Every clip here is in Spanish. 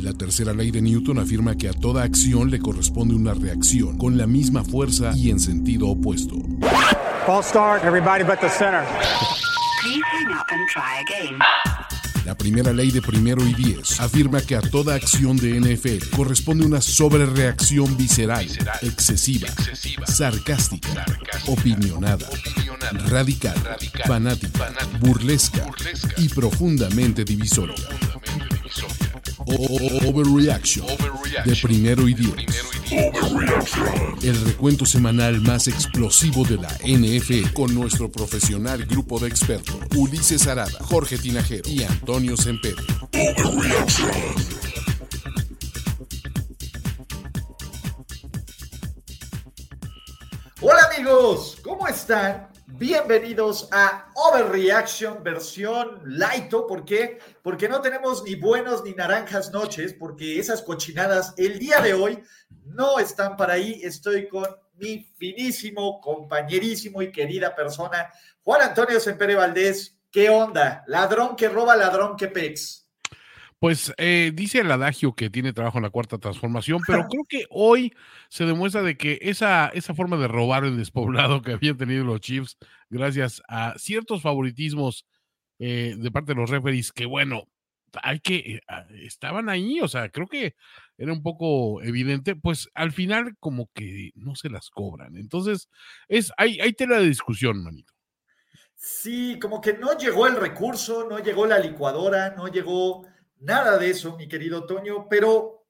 La tercera ley de Newton afirma que a toda acción le corresponde una reacción con la misma fuerza y en sentido opuesto. start, everybody but the center. La primera ley de primero y diez afirma que a toda acción de NFL corresponde una sobrereacción visceral, excesiva, sarcástica, opinionada, radical, fanática, burlesca y profundamente divisoria. Overreaction de primero y diez. El recuento semanal más explosivo de la NF con nuestro profesional grupo de expertos Ulises Arada, Jorge Tinajero y Antonio Sempere. Hola amigos, ¿cómo están? Bienvenidos a Overreaction versión Lighto. ¿Por qué? Porque no tenemos ni buenos ni naranjas noches, porque esas cochinadas el día de hoy no están para ahí. Estoy con mi finísimo, compañerísimo y querida persona, Juan Antonio Sempere Valdés. ¿Qué onda? Ladrón que roba, ladrón que pex. Pues eh, dice el adagio que tiene trabajo en la cuarta transformación, pero creo que hoy se demuestra de que esa, esa forma de robar el despoblado que habían tenido los Chiefs, gracias a ciertos favoritismos eh, de parte de los referees, que bueno, hay que, eh, ah, estaban ahí, o sea, creo que era un poco evidente, pues al final como que no se las cobran. Entonces, es, hay, hay tela de discusión, manito. Sí, como que no llegó el recurso, no llegó la licuadora, no llegó Nada de eso, mi querido Toño, pero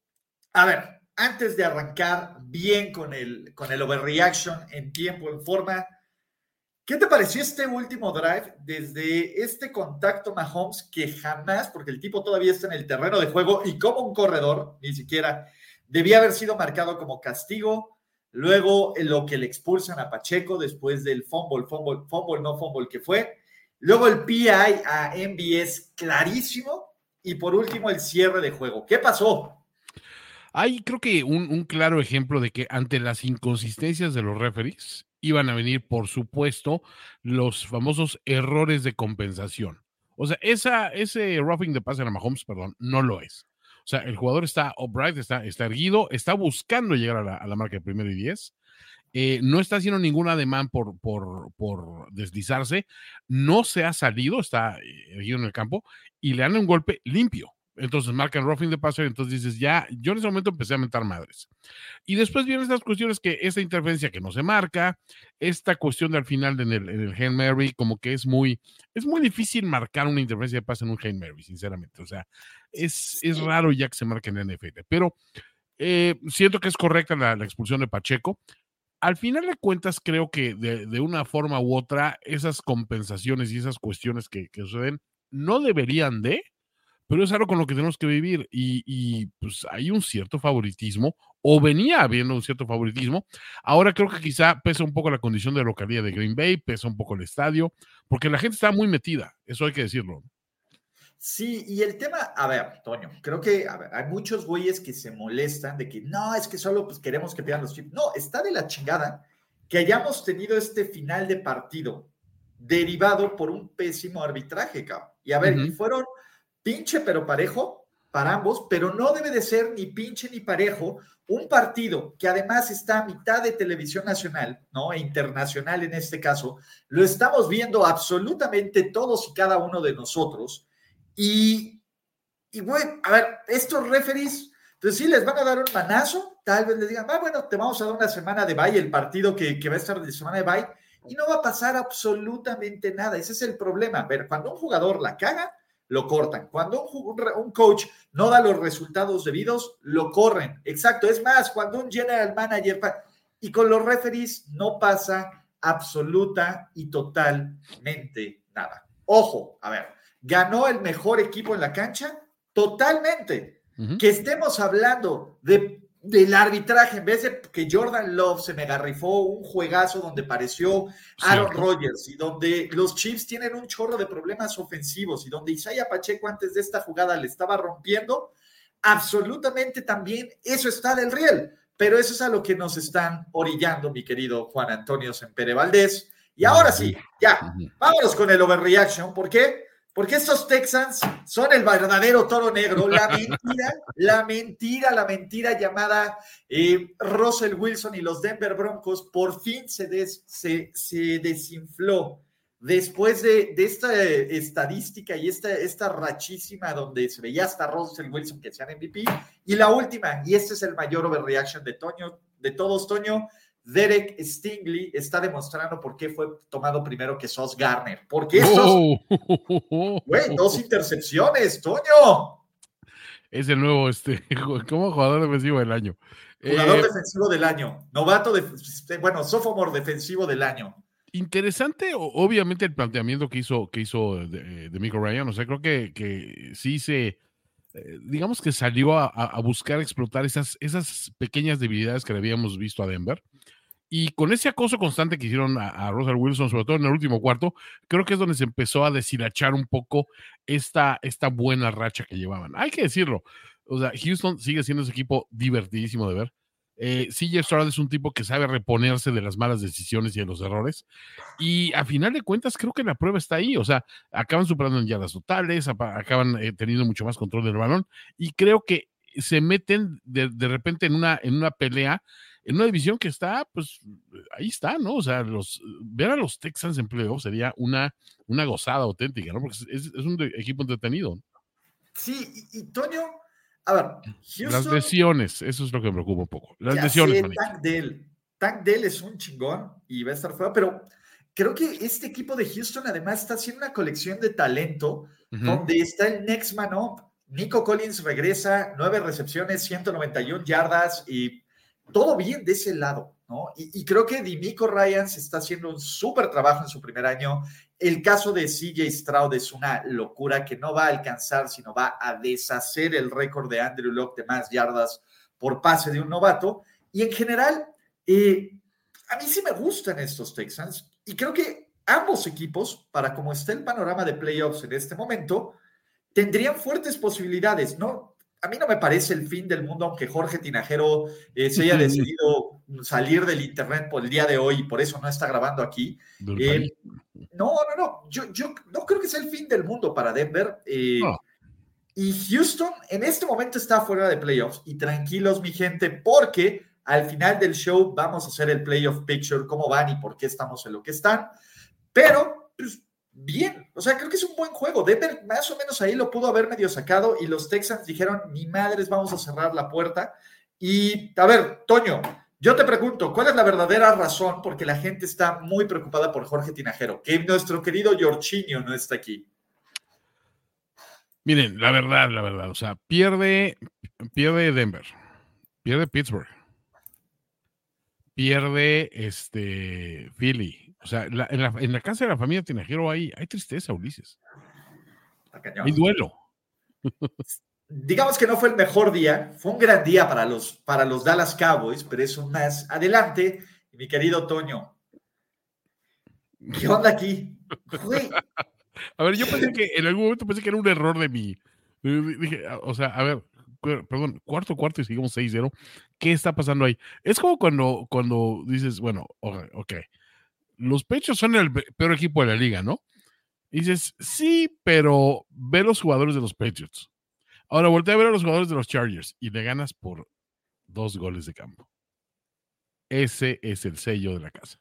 a ver, antes de arrancar bien con el, con el overreaction en tiempo, en forma, ¿qué te pareció este último drive desde este contacto Mahomes que jamás, porque el tipo todavía está en el terreno de juego y como un corredor, ni siquiera debía haber sido marcado como castigo? Luego lo que le expulsan a Pacheco después del fumble, fumble, fumble, no fumble que fue. Luego el PI a MBS clarísimo y por último, el cierre de juego. ¿Qué pasó? Hay, creo que un, claro ejemplo de que ante las inconsistencias de los referees iban a venir, por supuesto, los famosos errores de compensación. O sea, esa, ese roughing de pase a Mahomes, perdón, no lo es. O sea, el jugador está upright, está, está erguido, está buscando llegar a la, marca de primero y diez. Eh, no está haciendo ningún ademán por, por, por, deslizarse, no se ha salido, está eh, erguido en el campo y le dan un golpe limpio. Entonces marcan roughing de passer, entonces dices, ya, yo en ese momento empecé a mentar madres. Y después vienen estas cuestiones que esta interferencia que no se marca, esta cuestión de al final en el, en Hail Mary, como que es muy, es muy difícil marcar una interferencia de pase en un Hail Mary, sinceramente. O sea, es, es raro ya que se marque en la NFL. Pero eh, siento que es correcta la, expulsión de Pacheco. Al final de cuentas, creo que de, de, una forma u otra, esas compensaciones y esas cuestiones que, que suceden no deberían de, pero es algo con lo que tenemos que vivir y, pues hay un cierto favoritismo o venía habiendo un cierto favoritismo. Ahora creo que quizá pesa un poco la condición de localidad de Green Bay, pesa un poco el estadio, porque la gente está muy metida, eso hay que decirlo. Sí, y el tema, a ver, Toño, creo que hay muchos güeyes que se molestan de que no, es que solo pues, queremos que pierdan los chips. No, está de la chingada que hayamos tenido este final de partido derivado por un pésimo arbitraje, cabrón. Y a ver, fueron pinche pero parejo para ambos, pero no debe de ser ni pinche ni parejo un partido que además está a mitad de televisión nacional, ¿no? E internacional en este caso, lo estamos viendo absolutamente todos y cada uno de nosotros. Y, y bueno, a ver, estos referees, pues sí, les van a dar un manazo, tal vez les digan, ah, bueno, te vamos a dar una semana de bye, el partido que, que va a estar de semana de bye, y no va a pasar absolutamente nada. Ese es el problema. A ver, cuando un jugador la caga, lo cortan. Cuando un, coach no da los resultados debidos, lo corren. Exacto. Es más, cuando un general manager y con los referees no pasa absoluta y totalmente nada. Ojo, a ver, ganó el mejor equipo en la cancha, totalmente. Que estemos hablando de del arbitraje, en vez de que Jordan Love se me agarrifó un juegazo donde pareció Aaron Rodgers y donde los Chiefs tienen un chorro de problemas ofensivos y donde Isaiah Pacheco antes de esta jugada le estaba rompiendo, absolutamente también eso está del riel. Pero eso es a lo que nos están orillando, mi querido Juan Antonio Sempere Valdés. Y ahora sí, ya, vámonos con el overreaction. ¿Por qué? Porque estos Texans son el verdadero toro negro. La mentira, la mentira, la mentira llamada eh, Russell Wilson y los Denver Broncos por fin se, se, se desinfló después de, esta estadística y esta, esta rachísima donde se veía hasta Russell Wilson que sean MVP. Y la última, y este es el mayor overreaction de Toño, de todos, Toño, Derek Stingley está demostrando por qué fue tomado primero que Sos Garner. Porque estos, oh. dos intercepciones, Toño. Es el nuevo, este, como jugador defensivo del año. Jugador eh, defensivo del año. Novato, de, este, bueno, sophomore defensivo del año. Interesante, obviamente, el planteamiento que hizo, que hizo de, de Ryan. O sea, creo que, que sí se, eh, digamos que salió a, a, buscar explotar esas, esas pequeñas debilidades que le habíamos visto a Denver. Y con ese acoso constante que hicieron a, Russell Wilson, sobre todo en el último cuarto, creo que es donde se empezó a deshilachar un poco esta, esta buena racha que llevaban. Hay que decirlo. O sea, Houston sigue siendo ese equipo divertidísimo de ver. Eh, CJ Stroud es un tipo que sabe reponerse de las malas decisiones y de los errores. Y a final de cuentas, creo que la prueba está ahí. O sea, acaban superando en yardas totales, acaban eh, teniendo mucho más control del balón. Y creo que se meten de, de repente en una, en una pelea en una división que está, pues ahí está, ¿no? O sea, los, ver a los Texans en playoff sería una, una gozada auténtica, ¿no? Porque es, un equipo entretenido. Sí, y, Toño, a ver, Houston, Las lesiones, eso es lo que me preocupa un poco. Las lesiones. Tank Dell. Tank Dell es un chingón y va a estar fuera, pero creo que este equipo de Houston además está haciendo una colección de talento donde está el next man up. Nico Collins regresa, nueve recepciones, 191 yardas y todo bien de ese lado, ¿no? Y, creo que Dimico Ryan se está haciendo un súper trabajo en su primer año. El caso de CJ Stroud es una locura que no va a alcanzar, sino va a deshacer el récord de Andrew Locke de más yardas por pase de un novato. Y en general, eh, a mí sí me gustan estos Texans y creo que ambos equipos, para como está el panorama de playoffs en este momento, tendrían fuertes posibilidades, ¿no? A mí no me parece el fin del mundo, aunque Jorge Tinajero eh, se haya decidido salir del internet por el día de hoy y por eso no está grabando aquí. Eh, no, no, no. Yo, yo, no creo que sea el fin del mundo para Denver. Eh, y Houston en este momento está fuera de playoffs. Y tranquilos, mi gente, porque al final del show vamos a hacer el playoff picture, cómo van y por qué estamos en lo que están. Pero, pues, bien. O sea, creo que es un buen juego. Denver más o menos ahí lo pudo haber medio sacado y los Texans dijeron, ni madres, vamos a cerrar la puerta. Y, a ver, Toño, yo te pregunto, ¿cuál es la verdadera razón porque la gente está muy preocupada por Jorge Tinajero? Que nuestro querido Giorginio no está aquí. Miren, la verdad, la verdad, o sea, pierde, pierde Denver, pierde Pittsburgh, pierde este Philly, o sea, en, la, casa de la familia Tinajero hay, hay tristeza, Ulises. Hay duelo. Digamos que no fue el mejor día, fue un gran día para los, para los Dallas Cowboys, pero eso más adelante. Mi querido Toño, ¿qué onda aquí? A ver, yo pensé que en algún momento pensé que era un error de mí. Dije, o sea, a ver, perdón, cuarto, cuarto y seguimos 6-0. ¿Qué está pasando ahí? Es como cuando, cuando dices, bueno, ok, los Pechos son el peor equipo de la liga, ¿no? Y dices, sí, pero ve los jugadores de los Patriots. Ahora voltea a ver a los jugadores de los Chargers y le ganas por dos goles de campo. Ese es el sello de la casa.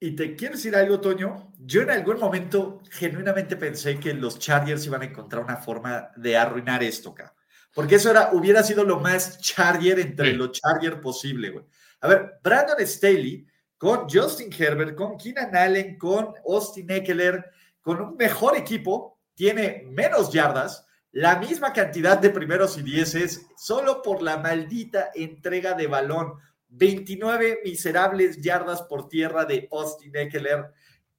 Y te quiero decir algo, Toño. Yo en algún momento genuinamente pensé que los Chargers iban a encontrar una forma de arruinar esto, acá. Porque eso era, hubiera sido lo más Charger entre los Chargers posible, güey. A ver, Brandon Staley con Justin Herbert, con Keenan Allen, con Austin Eckler, con un mejor equipo, tiene menos yardas, la misma cantidad de primeros y dieces, solo por la maldita entrega de balón. 29 miserables yardas por tierra de Austin Eckler.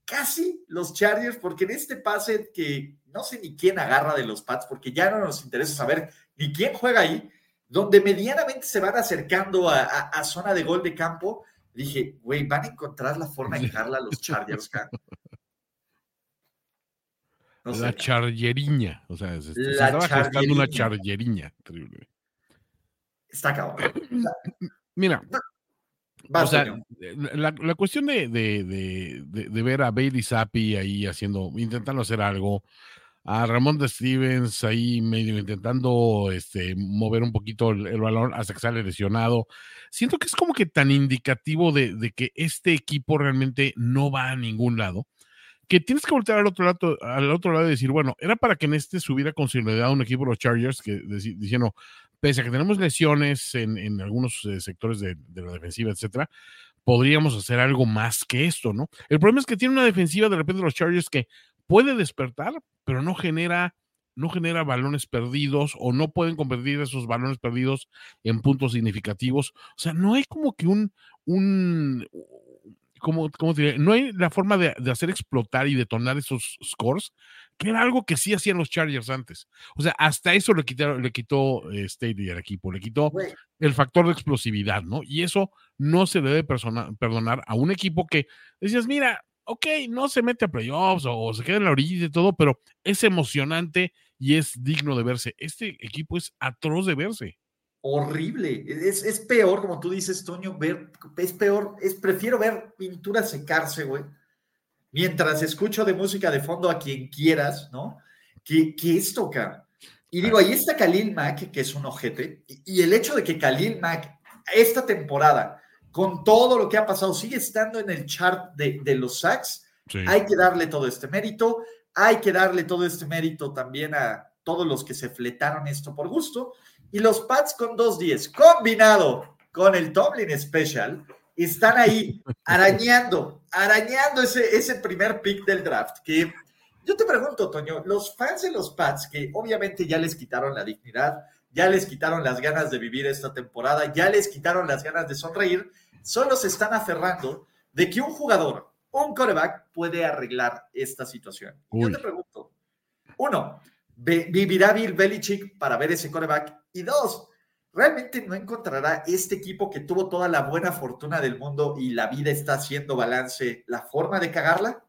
Casi los Chargers, porque en este pase que no sé ni quién agarra de los Pats, porque ya no nos interesa saber ni quién juega ahí, donde medianamente se van acercando a, a zona de gol de campo, Dije, güey, van a encontrar la forma de dejarla a los Chargers, la chargeriña, o sea, se, estaba gestando una chargeriña. Terrible. Está cabrón. Mira, o sea, la, la, cuestión de, de, de, de, ver a Bailey Zappi ahí haciendo, intentando hacer algo, a Ramón de Stevens ahí medio intentando este, mover un poquito el, balón hasta que sale lesionado. Siento que es como que tan indicativo de, de, que este equipo realmente no va a ningún lado, que tienes que voltear al otro lado, al otro lado y decir, bueno, era para que en este subiera con seguridad un equipo los Chargers, que diciendo, pese a que tenemos lesiones en, en algunos eh, sectores de, de la defensiva, etcétera, podríamos hacer algo más que esto, ¿no? El problema es que tiene una defensiva de repente los Chargers que puede despertar, pero no genera, no genera balones perdidos o no pueden convertir esos balones perdidos en puntos significativos. O sea, no hay como que un, un, como, ¿cómo diría? No hay la forma de, de, hacer explotar y detonar esos scores, que era algo que sí hacían los Chargers antes. O sea, hasta eso le, quitaron, le quitó eh, Staley al equipo, le quitó el factor de explosividad, ¿no? Y eso no se debe perdonar a un equipo que decías, mira, ok, no se mete a playoffs o, se queda en la orilla y todo, pero es emocionante y es digno de verse. Este equipo es atroz de verse. Horrible. Es, es peor, como tú dices, Toño, ver, es peor, es, prefiero ver pintura secarse, güey, mientras escucho de música de fondo a quien quieras, ¿no? Que, que esto, cara. Y digo, ahí está Khalil Mack, que es un ojete, y, el hecho de que Khalil Mack esta temporada con todo lo que ha pasado, sigue estando en el chart de, los sacks. Hay que darle todo este mérito. Hay que darle todo este mérito también a todos los que se fletaron esto por gusto. Y los Pats con 2-10, combinado con el Tomlin Special, están ahí arañando, arañando ese, ese primer pick del draft. Que yo te pregunto, Toño, los fans de los Pats, que obviamente ya les quitaron la dignidad, ya les quitaron las ganas de vivir esta temporada, ya les quitaron las ganas de sonreír, solo se están aferrando de que un jugador, un coreback, puede arreglar esta situación. Yo te pregunto, uno, ¿vivirá Bill Belichick para ver ese coreback? Y dos, ¿realmente no encontrará este equipo que tuvo toda la buena fortuna del mundo y la vida está haciendo balance la forma de cagarla?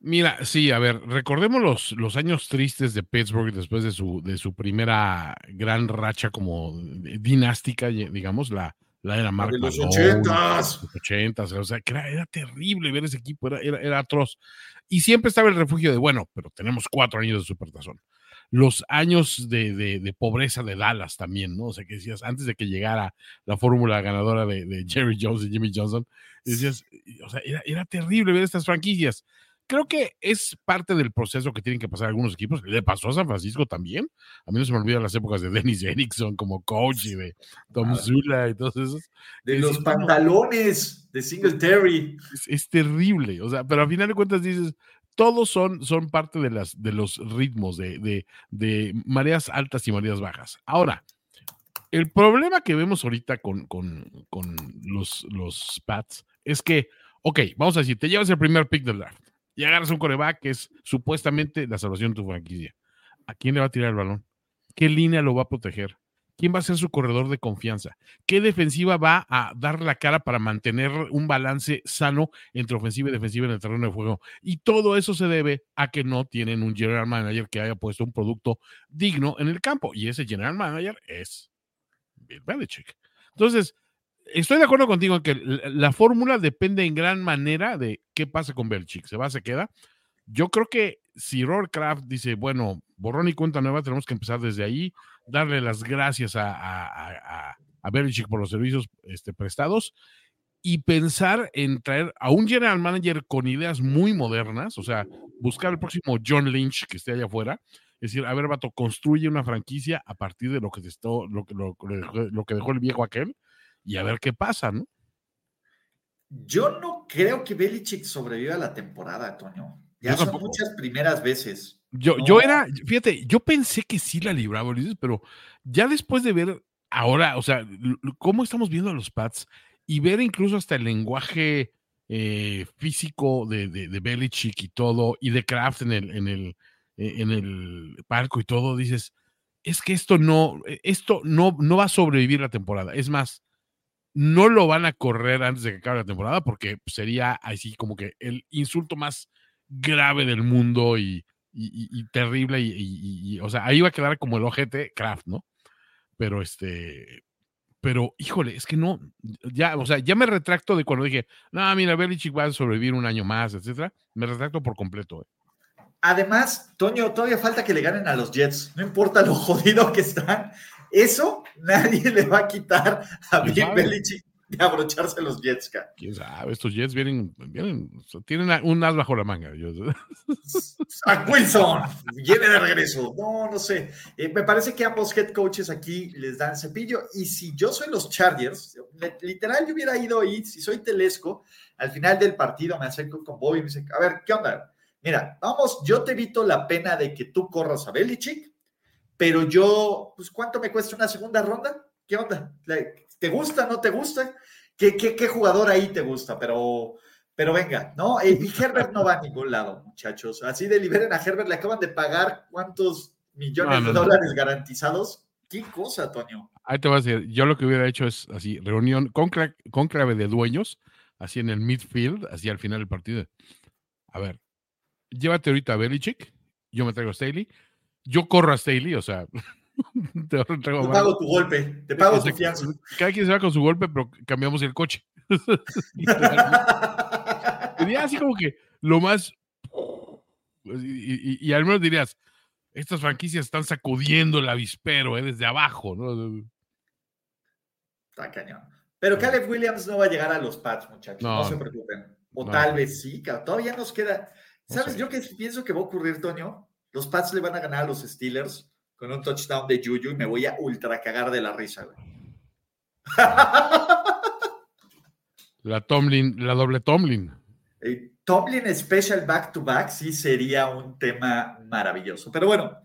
Mira, sí, a ver, recordemos los, los años tristes de Pittsburgh después de su, de su primera gran racha como dinástica, digamos, la, la era Mark de los ochentas. Los ochentas, o sea, que era, terrible ver ese equipo, era, era, atroz. Y siempre estaba el refugio de, bueno, pero tenemos cuatro años de supertazón. Los años de, de, pobreza de Dallas también, ¿no? O sea, que decías, antes de que llegara la fórmula ganadora de, Jerry Jones y Jimmy Johnson, decías, o sea, era, era terrible ver estas franquicias creo que es parte del proceso que tienen que pasar algunos equipos. Le pasó a San Francisco también. A mí no se me olvidan las épocas de Dennis Erickson como coach y de Tom Zula y todos esos. De los pantalones de Singletary. Es, es, terrible. O sea, pero al final de cuentas dices, todos son, son parte de, las, de los ritmos de, de, de mareas altas y mareas bajas. Ahora, el problema que vemos ahorita con, con, con los, los Pats es que, ok, vamos a decir, te llevas el primer pick del draft y agarras un coreback que es supuestamente la salvación de tu franquicia. ¿A quién le va a tirar el balón? ¿Qué línea lo va a proteger? ¿Quién va a ser su corredor de confianza? ¿Qué defensiva va a dar la cara para mantener un balance sano entre ofensiva y defensiva en el terreno de juego? Y todo eso se debe a que no tienen un general manager que haya puesto un producto digno en el campo. Y ese general manager es Bill Belichick. Entonces, estoy de acuerdo contigo en que la, fórmula depende en gran manera de qué pasa con Belichick. ¿Se va, se queda? Yo creo que si Robert dice, bueno, borrón y cuenta nueva, tenemos que empezar desde ahí, darle las gracias a, a, a, Belichick por los servicios este, prestados y pensar en traer a un general manager con ideas muy modernas, o sea, buscar el próximo John Lynch que esté allá afuera. Es decir, a ver, Vato, construye una franquicia a partir de lo que, lo, lo que dejó el viejo aquel y a ver qué pasa, ¿no? Yo no creo que Belichick sobreviva la temporada, Antonio. Ya son muchas primeras veces. Yo, yo era, fíjate, yo pensé que sí la libraba, Ulises, pero ya después de ver ahora, o sea, cómo estamos viendo a los Pats y ver incluso hasta el lenguaje eh, físico de, de, Belichick y todo, y de Kraft en el, en el, eh, en el palco y todo, dices, es que esto no, esto no, no va a sobrevivir la temporada. Es más, no lo van a correr antes de que acabe la temporada porque sería así como que el insulto más grave del mundo y, terrible y, o sea, ahí va a quedar como el ojete Kraft, ¿no? Pero este, pero híjole, es que no, ya, o sea, ya me retracto de cuando dije, no, mira, Belichick va a sobrevivir un año más, etcétera, me retracto por completo. ¿eh? además, Toño, todavía falta que le ganen a los Jets. No importa lo jodido que están. Eso nadie le va a quitar a Bill Belichick de abrocharse los Jets, cara. ¿Quién sabe? Estos Jets vienen, vienen tienen un as bajo la manga. A Wilson, viene de regreso. No, no sé. Eh, me parece que ambos head coaches aquí les dan cepillo. Y si yo soy los Chargers, literal, yo hubiera ido ahí, si soy Telesco, al final del partido me acerco con Bobby y me dice, a ver, ¿qué onda? Mira, vamos, yo te evito la pena de que tú corras a Belichick, pero yo, pues, ¿cuánto me cuesta una segunda ronda? ¿Qué onda? ¿Te gusta, no te gusta? ¿Qué, qué, jugador ahí te gusta? Pero, pero venga, ¿no? Eh, y Herbert no va a ningún lado, muchachos. Así de liberen a Herbert, le acaban de pagar cuántos millones de dólares garantizados. ¿Qué cosa, Antonio? Ahí te voy a decir, yo lo que hubiera hecho es así, reunión, conclave de dueños, así en el midfield, así al final del partido. A ver, llévate ahorita a Belichick, yo me traigo a Staley, yo corro a Staley, o sea, te, pago tu golpe, te pago tu fianza. Cada quien se va con su golpe, pero cambiamos el coche. Diría así como que lo más. Y, al menos dirías, estas franquicias están sacudiendo el avispero ¿eh? desde abajo, ¿no? Está cañón. Pero Caleb Williams no va a llegar a los Pats, muchachos, no, se preocupen. O tal vez sí, todavía nos queda. ¿Sabes? Yo que pienso que va a ocurrir, Toño. Los Pats le van a ganar a los Steelers con un touchdown de Juju y me voy a ultra cagar de la risa, La Tomlin, la doble Tomlin. Tomlin Special Back to Back sí sería un tema maravilloso. Pero bueno,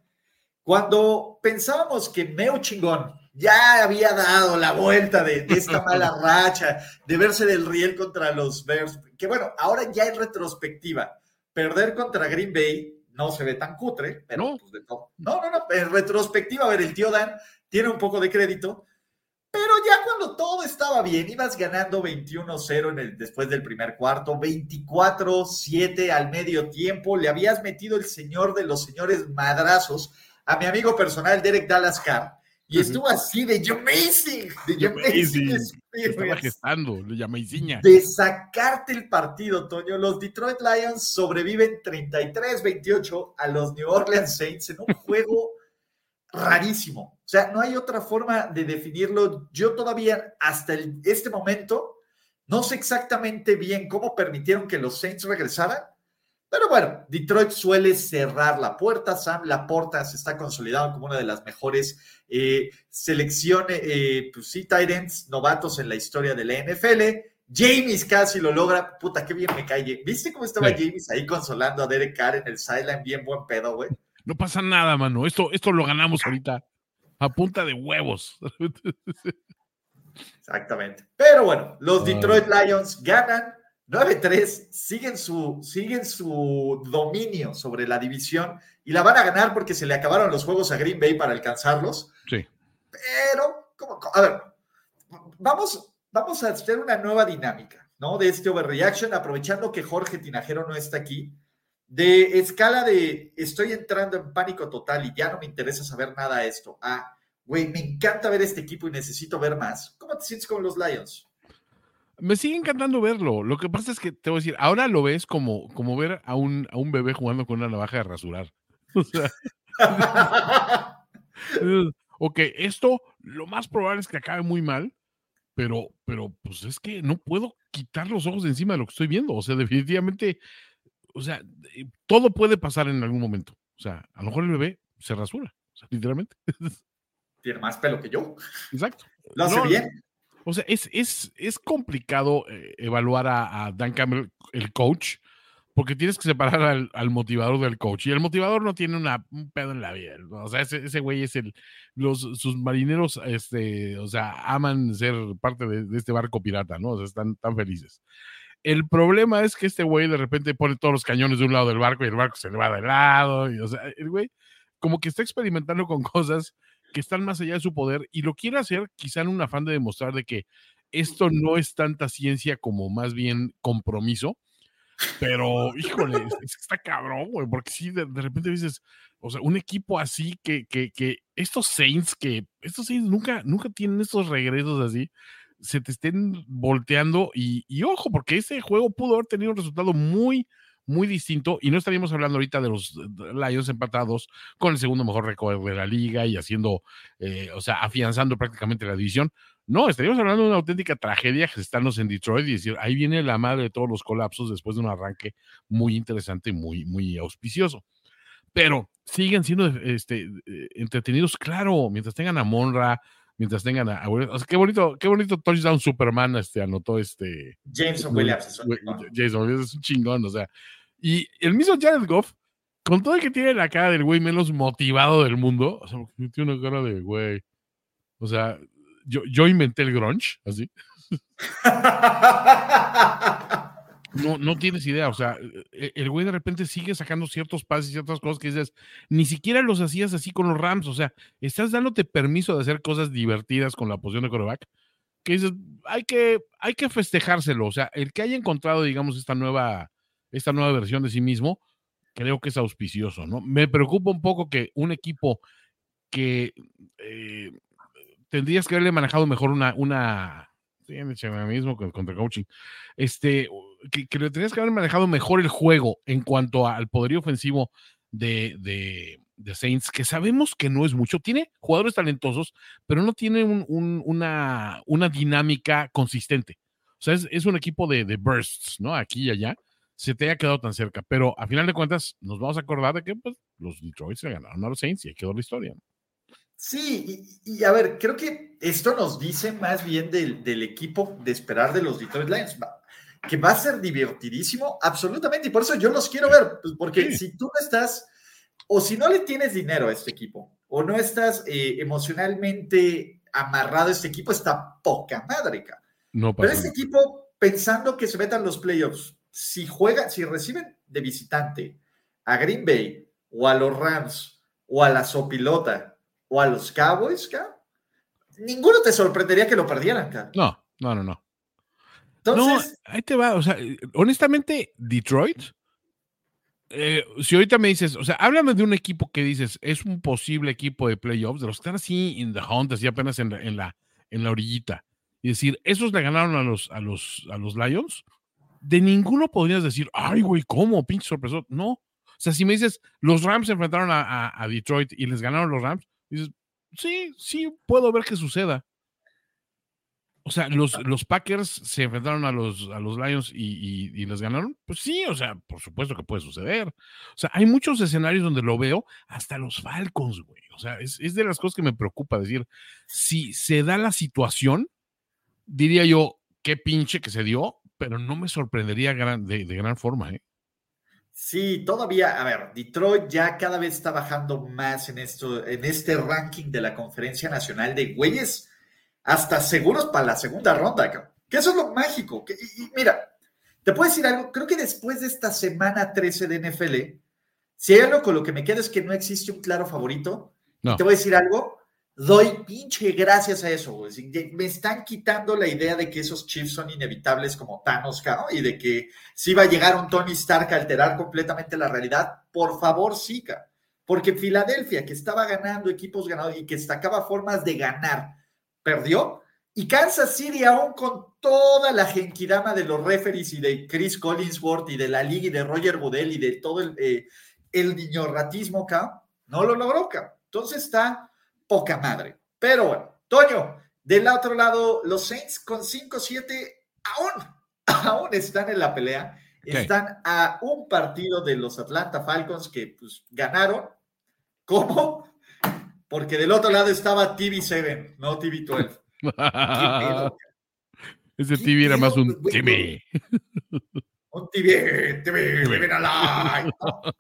cuando pensábamos que Meo Chingón ya había dado la vuelta de, de esta mala racha, de verse del riel contra los Bears, que bueno, ahora ya en retrospectiva, perder contra Green Bay no se ve tan cutre, pero no. Pues de todo. No, no, no, en retrospectiva, a ver, el tío Dan tiene un poco de crédito, pero ya cuando todo estaba bien, ibas ganando 21-0 en el, después del primer cuarto, 24-7 al medio tiempo, le habías metido el señor de los señores madrazos a mi amigo personal Derek Dallas Carr, y estuvo así de amazing, de amazing, Estaba gestando, de De sacarte el partido, Toño. Los Detroit Lions sobreviven 33-28 a los New Orleans Saints en un juego rarísimo. O sea, no hay otra forma de definirlo. Yo todavía, hasta este momento, no sé exactamente bien cómo permitieron que los Saints regresaran, pero bueno, Detroit suele cerrar la puerta. Sam Laporta se está consolidado como una de las mejores eh, selecciones, eh, pues sí, Titans novatos en la historia de la NFL. James casi lo logra. Puta, qué bien me cae. ¿Viste cómo estaba James ahí consolando a Derek Carr en el sideline? Bien buen pedo, güey. No pasa nada, mano. Esto, esto lo ganamos ahorita a punta de huevos. Exactamente. Pero bueno, los Detroit Lions ganan 9-3 siguen su, siguen su dominio sobre la división y la van a ganar porque se le acabaron los juegos a Green Bay para alcanzarlos. Sí. Pero, a ver, vamos, vamos a hacer una nueva dinámica, ¿no? De este overreaction, aprovechando que Jorge Tinajero no está aquí, de escala de estoy entrando en pánico total y ya no me interesa saber nada de esto. Ah, güey, me encanta ver este equipo y necesito ver más. ¿Cómo te sientes con los Lions? Me sigue encantando verlo. Lo que pasa es que te voy a decir, ahora lo ves como, como ver a un, a un bebé jugando con una navaja de rasurar. O sea, ok, esto lo más probable es que acabe muy mal, pero, pero pues es que no puedo quitar los ojos de encima de lo que estoy viendo. O sea, definitivamente, o sea, eh, todo puede pasar en algún momento. O sea, a lo mejor el bebé se rasura, o sea, literalmente. Tiene más pelo que yo. Exacto. Lo hace bien. O sea, es, es, es complicado eh, evaluar a, Dan Campbell, el coach, porque tienes que separar al, motivador del coach. Y el motivador no tiene una, un pedo en la vida. O sea, ese, ese güey es el. Los, sus marineros, este, o sea, aman ser parte de, este barco pirata, ¿no? O sea, están tan felices. El problema es que este güey de repente pone todos los cañones de un lado del barco y el barco se le va de lado. O sea, el güey como que está experimentando con cosas que están más allá de su poder y lo quiere hacer quizá en un afán de demostrar de que esto no es tanta ciencia como más bien compromiso. Pero, híjole, es, está cabrón, güey, porque si de, repente dices, o sea, un equipo así que, que, que estos Saints, que estos Saints nunca, nunca tienen estos regresos así, se te estén volteando y, y, ojo, porque ese juego pudo haber tenido un resultado muy, muy distinto y no estaríamos hablando ahorita de los Lions empatados con el segundo mejor récord de la liga y haciendo, eh, o sea, afianzando prácticamente la división. No, estaríamos hablando de una auténtica tragedia que estamos en Detroit y decir, ahí viene la madre de todos los colapsos después de un arranque muy interesante, muy, muy auspicioso. Pero siguen siendo este, eh, entretenidos, claro, mientras tengan a Monra, mientras tengan a, o sea, qué bonito, qué bonito touchdown Superman este anotó este Jameson Williams es un Jason Williams es un chingón, o sea, y el mismo Jared Goff, con todo el que tiene la cara del güey menos motivado del mundo, o sea, tiene una cara de güey, o sea, yo, yo inventé el grunge, así. no, no tienes idea, o sea, e, el güey de repente sigue sacando ciertos pases y ciertas cosas que dices, ni siquiera los hacías así con los Rams, o sea, estás dándote permiso de hacer cosas divertidas con la posición de coreback, que dices, hay que, hay que festejárselo, o sea, el que haya encontrado, digamos, esta nueva, esta nueva versión de sí mismo, creo que es auspicioso, ¿no? Me preocupa un poco que un equipo que eh, tendrías que haberle manejado mejor una, una, mismo contra coaching, este, que, le tenías que haber manejado mejor el juego en cuanto al poderío ofensivo de, de, Saints, que sabemos que no es mucho. Tiene jugadores talentosos, pero no tiene una, una, dinámica consistente. O sea, es, un equipo de, bursts, ¿no? Aquí y allá. Se te haya quedado tan cerca. Pero a final de cuentas, nos vamos a acordar de que pues, los Detroit se ganaron a los Saints y ahí quedó la historia. Sí, y, a ver, creo que esto nos dice más bien del equipo de esperar de los Detroit Lions que va a ser divertidísimo, absolutamente, y por eso yo los quiero ver, pues, porque si tú no estás, o si no le tienes dinero a este equipo, o no estás eh, emocionalmente amarrado a este equipo, está poca madre, No Pero este equipo, pensando que se metan los playoffs, si juegan, si reciben de visitante a Green Bay, o a los Rams, o a la Sopilota, o a los Cowboys, ninguno te sorprendería que lo perdieran, No, no, no, no no, ahí te va. O sea, eh, honestamente, Detroit, eh, si ahorita me dices, o sea, háblame de un equipo que dices, es un posible equipo de playoffs, de los que están así in the hunt, así apenas en la, en la, en la orillita, y decir, esos le ganaron a los, a los, a los Lions, de ninguno podrías decir, ay, güey, ¿cómo? Pinche sorpresa. No. O sea, si me dices, los Rams se enfrentaron a, a Detroit y les ganaron los Rams, dices, sí, sí, puedo ver que suceda. O sea, los, los Packers se enfrentaron a los, a los Lions y, les ganaron. Pues sí, o sea, por supuesto que puede suceder. O sea, hay muchos escenarios donde lo veo, hasta los Falcons, güey. O sea, es, de las cosas que me preocupa decir, si se da la situación, diría yo, qué pinche que se dio, pero no me sorprendería de, de gran forma, ¿eh? Sí, todavía, a ver, Detroit ya cada vez está bajando más en esto, en este ranking de la Conferencia Nacional de Güeyes hasta seguros para la segunda ronda, que eso es lo mágico. y, mira, te puedo decir algo, creo que después de esta semana 13 de NFL, si hay algo con lo que me queda es que no existe un claro favorito, te voy a decir algo, doy pinche gracias a eso, me están quitando la idea de que esos Chiefs son inevitables como Thanos, ¿no? y de que si va a llegar un Tony Stark a alterar completamente la realidad, por favor, siga. Porque Filadelfia, que estaba ganando equipos ganados y que destacaba formas de ganar, perdió. Y Kansas City, aún con toda la genkidama de los referees y de Chris Collinsworth y de la liga y de Roger Goodell y de todo el, eh, el niñorratismo acá, no lo logró acá. Entonces está poca madre. Pero bueno, Toño, del otro lado, los Saints con 5-7 aún, aún están en la pelea. Están a un partido de los Atlanta Falcons que pues, ganaron. ¿Cómo? Porque del otro lado estaba TV7, no TV12. Ese TV era más un TV. Un TV, TV, TV alive. O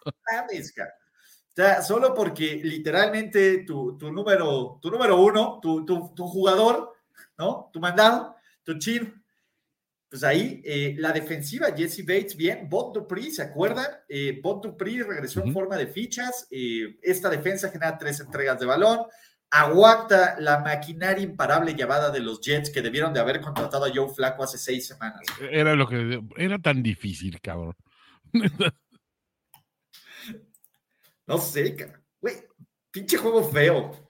sea, solo porque literalmente tu, tu, número, tu número uno, tu, tu, tu jugador, ¿no? Tu mandado, tu chino, pues ahí eh, la defensiva, Jesse Bates, bien, Bot Dupree, ¿se acuerdan? Eh, Bot Dupree regresó en forma de fichas, eh, esta defensa genera tres entregas de balón, aguanta la maquinaria imparable llamada de los Jets que debieron de haber contratado a Joe Flaco hace seis semanas. Era lo que, era tan difícil, cabrón. no sé, cabrón. Güey, pinche juego feo.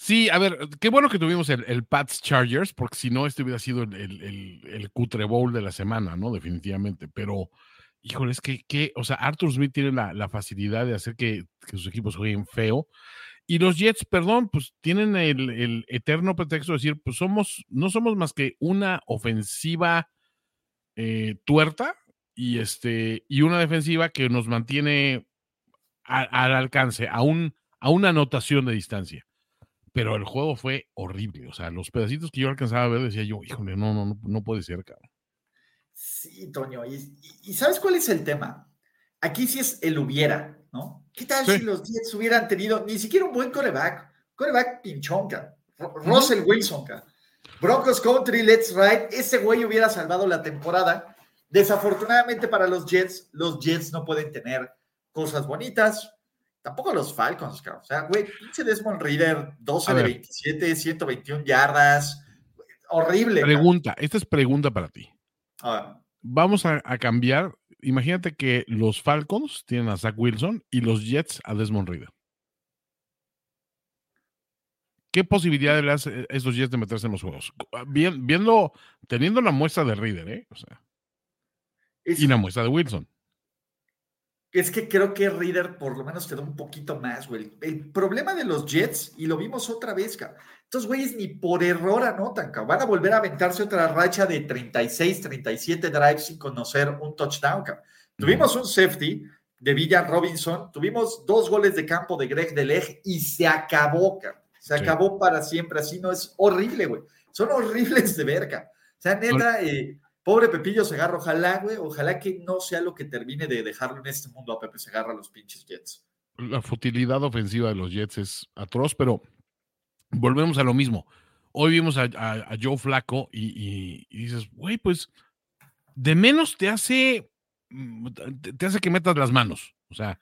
Sí, a ver, qué bueno que tuvimos el, el Pats Chargers, porque si no, este hubiera sido el, el, cutre bowl de la semana, ¿no? Definitivamente. Pero, híjole, es que, que o sea, Arthur Smith tiene la, la facilidad de hacer que, que, sus equipos jueguen feo. Y los Jets, perdón, pues tienen el, el, eterno pretexto de decir, pues somos, no somos más que una ofensiva eh, tuerta y, este, y una defensiva que nos mantiene al alcance, a, un, a una anotación de distancia pero el juego fue horrible. O sea, los pedacitos que yo alcanzaba a ver, decía yo, híjole, no, no, no, no puede ser, cabrón. Sí, Toño. Y, ¿sabes cuál es el tema? Aquí sí es el hubiera, ¿no? ¿Qué tal si los Jets hubieran tenido ni siquiera un buen coreback? Coreback pinchonca. Russell Wilson, Broncos Country, Let's Ride. Ese güey hubiera salvado la temporada. Desafortunadamente para los Jets, los Jets no pueden tener cosas bonitas, Tampoco los Falcons, cabrón. O sea, güey, pinche Desmond Reader, 12 de 27, 121 yardas. Horrible. Pregunta, esta es pregunta para ti. Vamos a, cambiar. Imagínate que los Falcons tienen a Zach Wilson y los Jets a Desmond Reader. ¿Qué posibilidad le hace estos Jets de meterse en los juegos? viendo, teniendo la muestra de Reader, ¿eh? O sea, y la muestra de Wilson. Es que creo que Reader por lo menos te da un poquito más, güey. El problema de los Jets, y lo vimos otra vez, cabrón. Estos güeyes ni por error anotan, cabrón. Van a volver a aventarse otra racha de 36, 37 drives sin conocer un touchdown, cabrón. Tuvimos un safety de Villan Robinson, tuvimos dos goles de campo de Greg Deleg y se acabó, cabrón. Se acabó para siempre. Así no es horrible, güey. Son horribles de verga. O sea, neta, eh, Pobre Pepillo Segarra, ojalá, güey, ojalá que no sea lo que termine de dejarlo en este mundo a Pepe Segarra los pinches Jets. La futilidad ofensiva de los Jets es atroz, pero volvemos a lo mismo. Hoy vimos a, Joe Flaco y, dices, güey, pues de menos te hace, mm, te hace que metas las manos. O sea,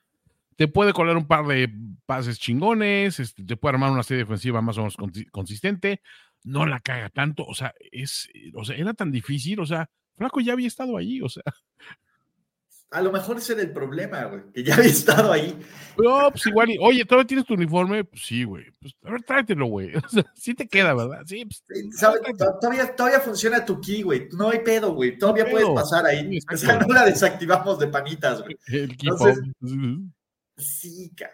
te puede colar un par de pases chingones, este, te puede armar una serie defensiva más o menos consistente, no la caga tanto, o sea, es, o sea, era tan difícil, o sea, Flaco ya había estado allí, o sea. A lo mejor ese era el problema, güey, que ya había estado ahí. No, pues igual, oye, ¿todavía tienes tu uniforme? Pues sí, güey. Pues a ver, tráetelo, güey. O sea, sí te queda, ¿verdad? Sí, pues, todavía, todavía funciona tu key, güey. No hay pedo, güey. Todavía puedes pasar ahí. o sea, no la desactivamos de panitas, güey. El Entonces, sí, cara.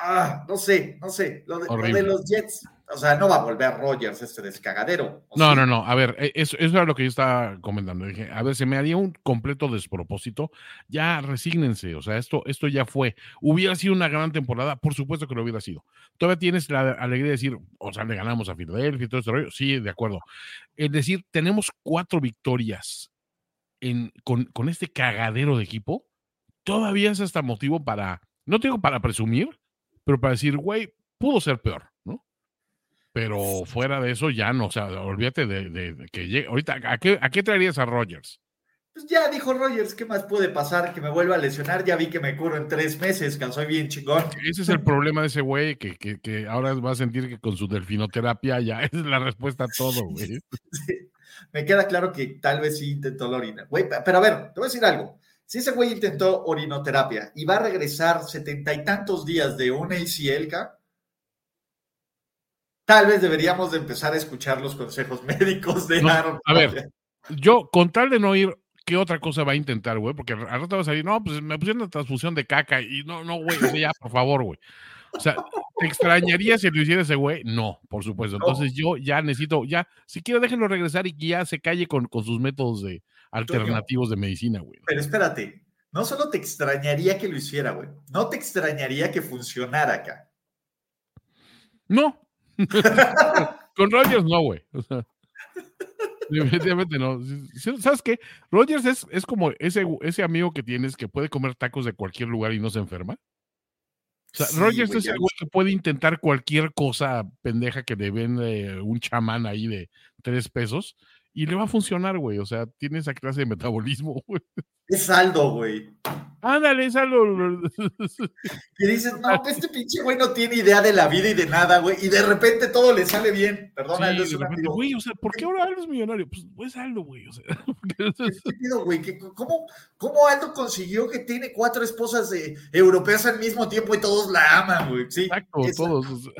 Ah, no sé, no sé. Lo de los Jets o sea, no va a volver Rogers este descagadero. No, no, no. A ver, e, eso, eso, era lo que yo estaba comentando. Dije, a ver, se me haría un completo despropósito. Ya resígnense. O sea, esto, esto ya fue. Hubiera sido una gran temporada. Por supuesto que lo hubiera sido. Todavía tienes la alegría de decir, o sea, le ganamos a Filadelfia y todo este rollo. Sí, de acuerdo. Es decir, tenemos cuatro victorias en, con, con este cagadero de equipo. Todavía es hasta motivo para, no tengo para presumir, pero para decir, güey, pudo ser peor. Pero fuera de eso ya no, o sea, olvídate de, que llegue. Ahorita, ¿a qué, ¿a qué traerías a Rogers? Pues ya dijo Rogers, ¿qué más puede pasar? Que me vuelva a lesionar, ya vi que me curo en tres meses, que soy bien chingón. Ese es el problema de ese güey, que, que, que, ahora va a sentir que con su delfinoterapia ya es la respuesta a todo, güey. Me queda claro que tal vez sí intentó la orina. Güey, pero a ver, te voy a decir algo. Si ese güey intentó orinoterapia y va a regresar setenta y tantos días de una ACL, tal vez deberíamos de empezar a escuchar los consejos médicos de Aaron. A ver, yo con tal de no ir, ¿qué otra cosa va a intentar, güey? Porque al rato va a salir, no, pues me pusieron una transfusión de caca y no, no, güey, ya, por favor, güey. O sea, ¿te extrañaría si lo hiciera ese güey? No, por supuesto. Entonces yo ya necesito, ya, si quiero déjenlo regresar y que ya se calle con, con sus métodos de alternativos de medicina, güey. Pero espérate, no solo te extrañaría que lo hiciera, güey, no te extrañaría que funcionara acá. No, Con Rogers no, güey. definitivamente no. ¿Sabes qué? Rogers es, es como ese, ese amigo que tienes que puede comer tacos de cualquier lugar y no se enferma. O sea, Rogers es el güey que puede intentar cualquier cosa pendeja que le vende un chamán ahí de tres pesos y le va a funcionar, güey. O sea, tiene esa clase de metabolismo, güey. Es saldo, güey. Ándale, saldo. Y dices, no, este pinche güey no tiene idea de la vida y de nada, güey. Y de repente todo le sale bien. Perdona, sí, Güey, o sea, ¿por qué ahora Aldo es millonario? Pues, pues Aldo, güey. O sea, güey. ¿Cómo, ¿Cómo Aldo consiguió que tiene cuatro esposas de, europeas al mismo tiempo y todos la aman, güey? Sí. Exacto, todos.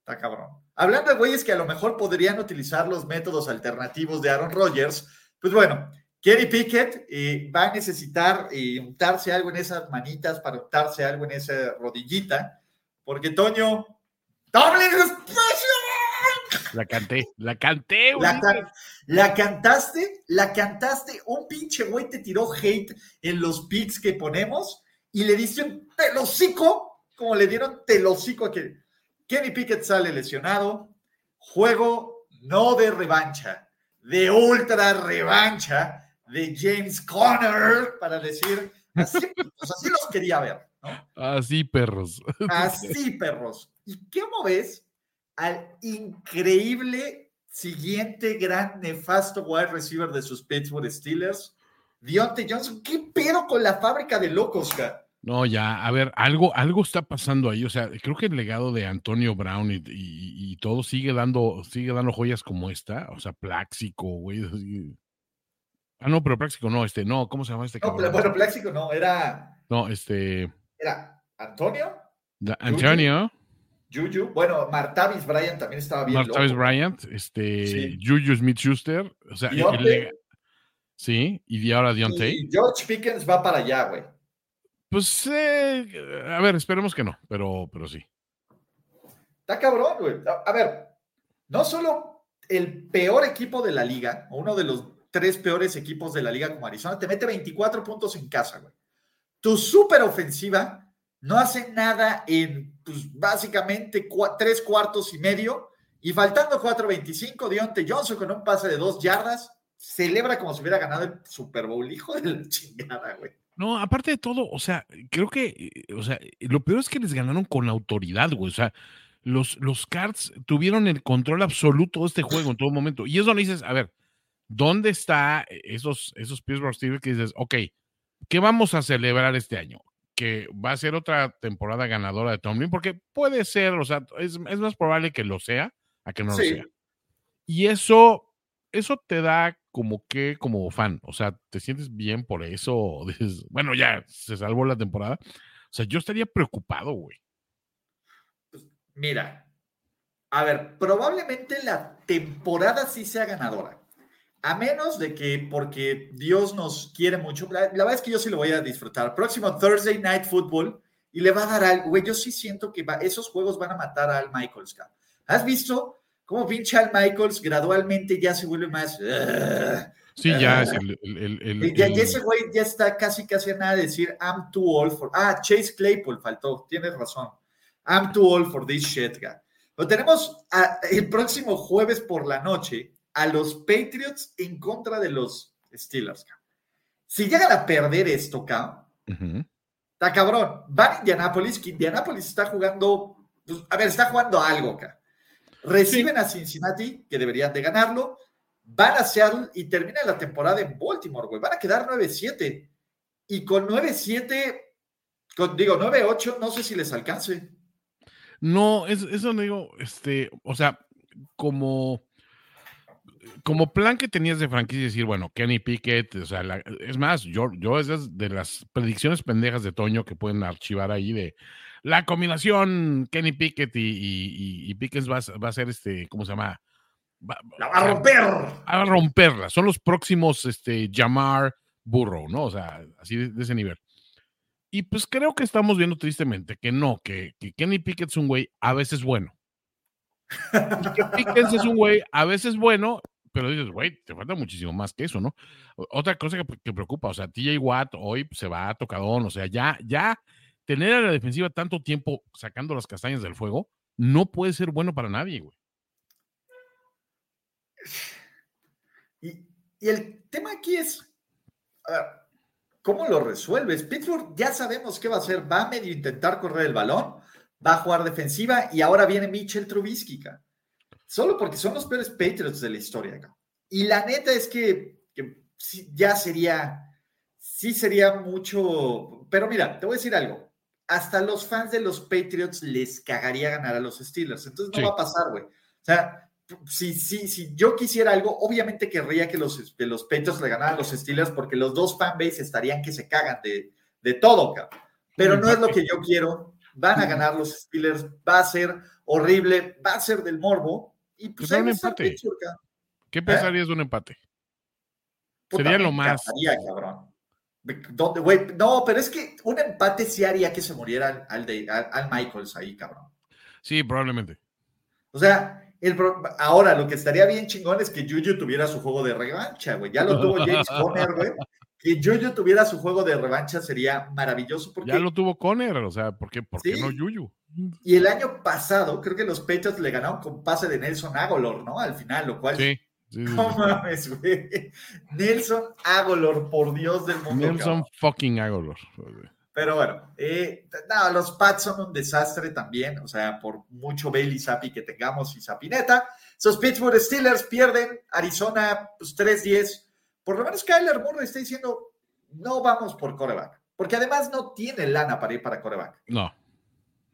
Está cabrón. Hablando de güeyes que a lo mejor podrían utilizar los métodos alternativos de Aaron Rodgers, pues bueno, Kenny Pickett eh, va a necesitar eh, untarse algo en esas manitas para untarse algo en esa rodillita, porque Toño, La canté, la canté, güey. La, cantaste, la cantaste, un pinche güey te tiró hate en los picks que ponemos y le diste un telocico, como le dieron telocico a que Kenny Pickett sale lesionado, juego no de revancha, de ultra revancha de James Conner para decir, así, pues así los quería ver, ¿no? Así, perros. Así, perros. ¿Y cómo ves al increíble siguiente gran nefasto wide receiver de sus Pittsburgh Steelers? Dionte Johnson, ¿qué pedo con la fábrica de locos, cara? No, ya, a ver, algo, algo está pasando ahí. O sea, creo que el legado de Antonio Brown y, y, todo sigue dando, sigue dando joyas como esta. O sea, Pláxico, güey. Ah, no, pero Pláxico no, este, no, ¿cómo se llama este? No, bueno, Pláxico no, era. No, este. Era Antonio. Antonio. Juju. Bueno, Martavis Bryant también estaba bien. Martavis Bryant, este, Juju Smith Schuster. O sea, sí, y ahora Deontay. Y George Pickens va para allá, güey. Pues, eh, a ver, esperemos que no, pero, pero sí. Está cabrón, güey. A ver, no solo el peor equipo de la liga, o uno de los tres peores equipos de la liga como Arizona, te mete 24 puntos en casa, güey. Tu super ofensiva no hace nada en, pues, básicamente tres cuartos y medio, y faltando 4.25, Dionte Johnson con un pase de dos yardas, celebra como si hubiera ganado el Super Bowl, hijo de la chingada, güey. No, aparte de todo, o sea, creo que, eh, o sea, lo peor es que les ganaron con autoridad, güey. O sea, los, los Cards tuvieron el control absoluto de este juego en todo momento. Y es donde dices, a ver, ¿dónde está esos, esos Pittsburgh Steelers que dices, ok, ¿qué vamos a celebrar este año? Que va a ser otra temporada ganadora de Tomlin, porque puede ser, o sea, es, más probable que lo sea a que no lo sea. Y eso, eso te da como que, como fan, o sea, te sientes bien por eso, dices, bueno, ya se salvó la temporada. O sea, yo estaría preocupado, güey. Pues, mira, a ver, probablemente la temporada sí sea ganadora. A menos de que, porque Dios nos quiere mucho, la, verdad es que yo sí lo voy a disfrutar. Próximo Thursday Night Football y le va a dar algo, güey. Yo sí siento que esos juegos van a matar Al Michaels. ¿Has visto cómo pinche Al Michaels gradualmente ya se vuelve más. sí, ya es el. el, ya, ese güey ya está casi, casi a nada de decir, I'm too old for. Ah, Chase Claypool faltó, tienes razón. I'm too old for this shit, guy. Lo tenemos el próximo jueves por la noche a los Patriots en contra de los Steelers. Si llegan a perder esto, cabrón, está cabrón. Van a Indianapolis, que Indianapolis está jugando, pues, a ver, está jugando algo acá. Reciben a Cincinnati, que deberían de ganarlo. Van a Seattle y termina la temporada en Baltimore, güey. Van a quedar 9-7. Y con 9-7, con, digo, 9-8, no sé si les alcance. No, es, eso no digo, este, o sea, como como plan que tenías de franquicia, decir, bueno, Kenny Pickett, o sea, es más, yo, yo es de las predicciones pendejas de Toño que pueden archivar ahí de la combinación Kenny Pickett y, y, Pickett va, a ser este, ¿cómo se llama? Va, a romper. A romperla. Son los próximos, este, Jamar Burrow, ¿no? O sea, así de, ese nivel. Y pues creo que estamos viendo tristemente que no, que, que Kenny Pickett es un güey a veces bueno. Y que Pickett es un güey a veces bueno pero dices, güey, te falta muchísimo más que eso, ¿no? Otra cosa que, preocupa, o sea, TJ Watt hoy se va a tocadón, o sea, ya, ya tener a la defensiva tanto tiempo sacando las castañas del fuego no puede ser bueno para nadie, güey. Y, el tema aquí es, ¿cómo lo resuelves? Pittsburgh ya sabemos qué va a hacer, va a medio intentar correr el balón, va a jugar defensiva y ahora viene Mitchell Trubisky, Solo porque son los peores Patriots de la historia. Y la neta es que, ya sería, sí sería mucho, pero mira, te voy a decir algo. Hasta los fans de los Patriots les cagaría ganar a los Steelers. Entonces no va a pasar, güey. O sea, si, si, si yo quisiera algo, obviamente querría que los, que los Patriots le ganaran a los Steelers porque los dos fanbase estarían que se cagan de, de todo, cabrón. Pero no es lo que yo quiero van a ganar los Steelers, va a ser horrible, va a ser del morbo. Y pues un empate. ¿Qué pensarías de un empate? Sería lo más. Cabrón. No, pero es que un empate sí haría que se muriera al, de, al, Michaels ahí, cabrón. Sí, probablemente. O sea, el, ahora lo que estaría bien chingón es que Juju tuviera su juego de revancha, güey. Ya lo tuvo James Conner, güey. Que Juju tuviera su juego de revancha sería maravilloso. Porque, ya lo tuvo Conner, o sea, ¿por qué, por qué no Juju? Y el año pasado, creo que los Pechos le ganaron con pase de Nelson Agolor, ¿no? Al final, lo cual sí. No mames, güey. Nelson Agolor, por Dios del mundo. Nelson fucking Agolor. Pero bueno, eh, no, los Pats son un desastre también, o sea, por mucho Bailey Zappi que tengamos y Zapineta. Sus Pittsburgh Steelers pierden, Arizona, pues 3-10. Por lo menos Kyler Murray está diciendo, no vamos por coreback, porque además no tiene lana para ir para coreback. No,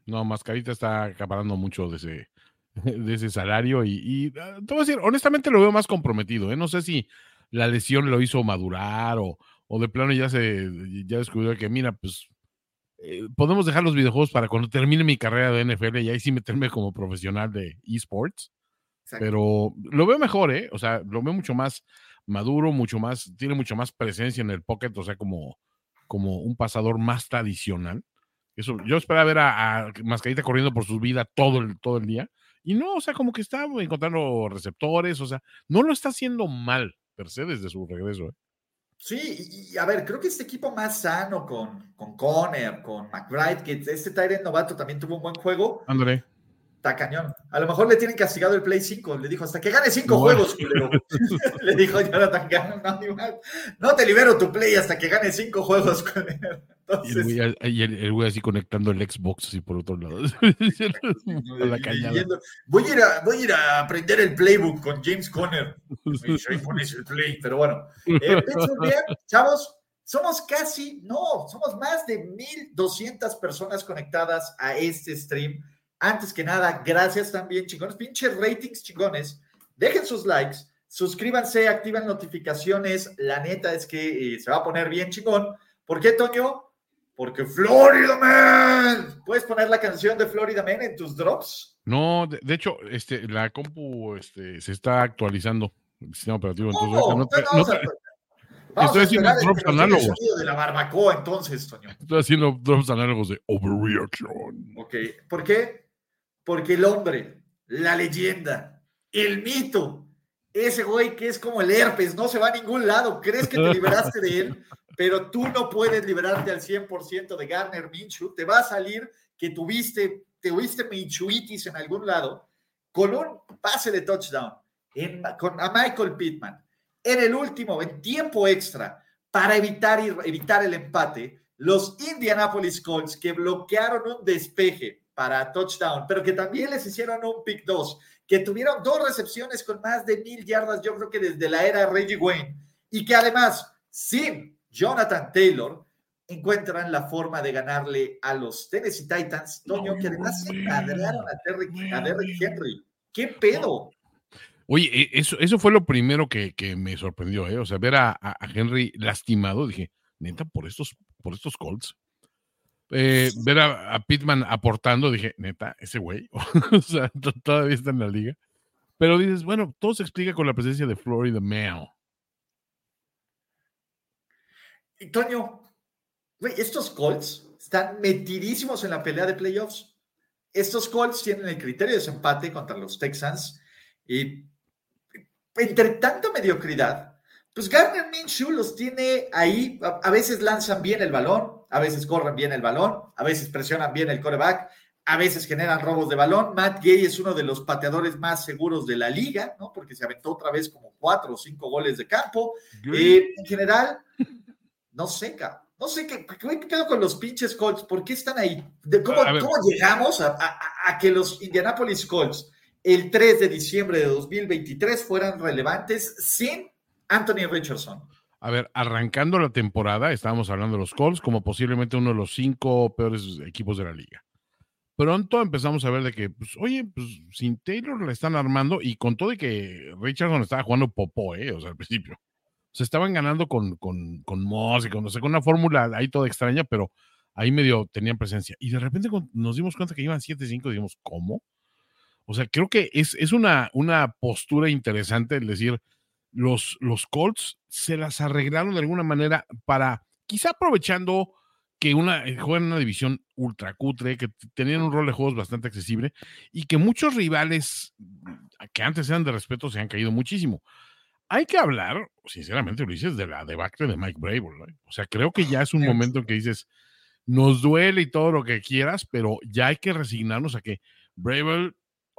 no, Mascarita está acaparando mucho de ese, de ese salario y, ah, te voy a decir, honestamente lo veo más comprometido. ¿eh? No sé si la lesión lo hizo madurar o, o de plano ya se ya descubrió que, mira, pues eh, podemos dejar los videojuegos para cuando termine mi carrera de NFL y ahí sí meterme como profesional de esports. Pero lo veo mejor, ¿eh? O sea, lo veo mucho más maduro, mucho más, tiene mucho más presencia en el pocket, o sea, como, como un pasador más tradicional. Eso, yo esperaba ver a, a Mascarita corriendo por su vida todo el, todo el día y no, o sea, como que está encontrando receptores, o sea, no lo está haciendo mal, per se, desde su regreso. ¿eh? Sí, y, a ver, creo que este equipo más sano con, con Conner, con McBride, que este Tyrant novato también tuvo un buen juego. André. Está cañón. A lo mejor le tienen castigado el Play 5. Le dijo, hasta que gane 5 juegos, le dijo Jonathan Gannon, no, no te libero tu Play hasta que gane 5 juegos con él. y el güey así conectando el Xbox así por otro lado. voy, a ir a, voy a ir a aprender el playbook con James Conner. El play, pero bueno. Eh, chavos, somos casi, no, somos más de 1200 personas conectadas a este stream. Antes que nada, gracias también, chingones. Pinches ratings chingones. Dejen sus likes, suscríbanse, activen notificaciones. La neta es que eh, se va a poner bien chingón. ¿Por qué, Toño? Porque Florida Man. ¿Puedes poner la canción de Florida Man en tus drops? No, de, hecho, este, la compu este, se está actualizando el sistema operativo. Entonces, no, no, no, estoy haciendo drops análogos. De la barbacoa, entonces, Toño. Estoy haciendo drops análogos de Overreaction. Ok, ¿por qué? Porque el hombre, la leyenda, el mito, ese güey que es como el herpes, no se va a ningún lado. ¿Crees que te liberaste de él? pero tú no puedes liberarte al 100% de Garner Minshew. Te va a salir que tuviste, tuviste Minshewitis en algún lado con un pase de touchdown con, a Michael Pittman. En el último, en tiempo extra, para evitar, evitar el empate, los Indianapolis Colts que bloquearon un despeje para touchdown, pero que también les hicieron un pick 2, que tuvieron dos recepciones con más de mil yardas, yo creo que desde la era Reggie Wayne, y que además, sin Jonathan Taylor encuentran la forma de ganarle a los Tennessee Titans, Toño, que además se madrearon a, Derrick Henry. ¿Qué pedo? Oye, e, eso, eso fue lo primero que, me sorprendió, ¿eh? O sea, ver a, Henry lastimado, dije, neta, por estos, por estos Colts. Eh, ver a, Pittman aportando, dije, neta, ese güey, o sea, todavía está en la liga. Pero dices, bueno, todo se explica con la presencia de Florida Mail. Toño, estos Colts están metidísimos en la pelea de playoffs. Estos Colts tienen el criterio de desempate contra los Texans y entre tanta mediocridad, pues Gardner Minshew los tiene ahí. A, veces lanzan bien el balón, a veces corren bien el balón, a veces presionan bien el coreback, a veces generan robos de balón. Matt Gay es uno de los pateadores más seguros de la liga, ¿no? Porque se aventó otra vez como cuatro o cinco goles de campo. Eh, en general, no sé, No sé qué, qué quedo con los pinches Colts. ¿Por qué están ahí? cómo, llegamos a, que los Indianapolis Colts el 3 de diciembre de 2023 fueran relevantes sin Anthony Richardson? A ver, arrancando la temporada, estábamos hablando de los Colts como posiblemente uno de los cinco peores equipos de la liga. Pronto empezamos a ver de que, pues, oye, pues sin Taylor la están armando y con todo de que Richardson estaba jugando popó, ¿eh? O sea, al principio se estaban ganando con, con, con Moss y con, no sé, con una fórmula ahí toda extraña, pero ahí medio tenían presencia. Y de repente nos dimos cuenta que iban 7-5, dijimos, ¿cómo? O sea, creo que es, es una, una postura interesante el decir, los, los Colts se las arreglaron de alguna manera para, quizá aprovechando que una, eh, juegan en una división ultra cutre, que tenían un rol de juegos bastante accesible y que muchos rivales mm, que antes eran de respeto se han caído muchísimo. Hay que hablar, sinceramente, Ulises, de la debacle de Mike Brable. O sea, creo que ya es un momento en que dices, nos duele y todo lo que quieras, pero ya hay que resignarnos a que Brable,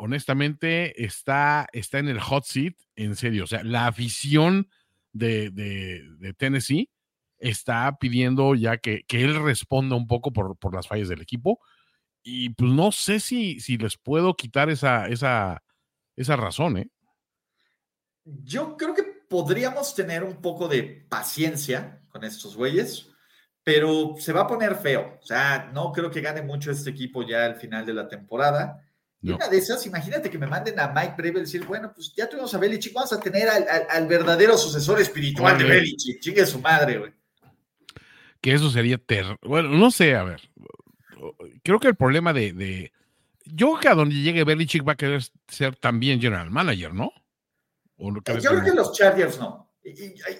honestamente, está, está en el hot seat, en serio. O sea, la afición de, Tennessee está pidiendo ya que, él responda un poco por, por, las fallas del equipo. Y pues no sé si, si les puedo quitar esa, esa, esa razón, ¿eh? Yo creo que podríamos tener un poco de paciencia con estos güeyes, pero se va a poner feo. O sea, no creo que gane mucho este equipo ya al final de la temporada. Y una de esas, imagínate que me manden a Mike Breve y decir, bueno, pues ya tuvimos a Belichick, vamos a tener al, al, verdadero sucesor espiritual de Belichick. Chingue su madre, güey que eso sería ter Bueno, no sé, a ver. Creo que el problema de, Yo creo que a donde llegue Belichick va a querer ser también general manager, ¿no? yo creo que los Chargers no.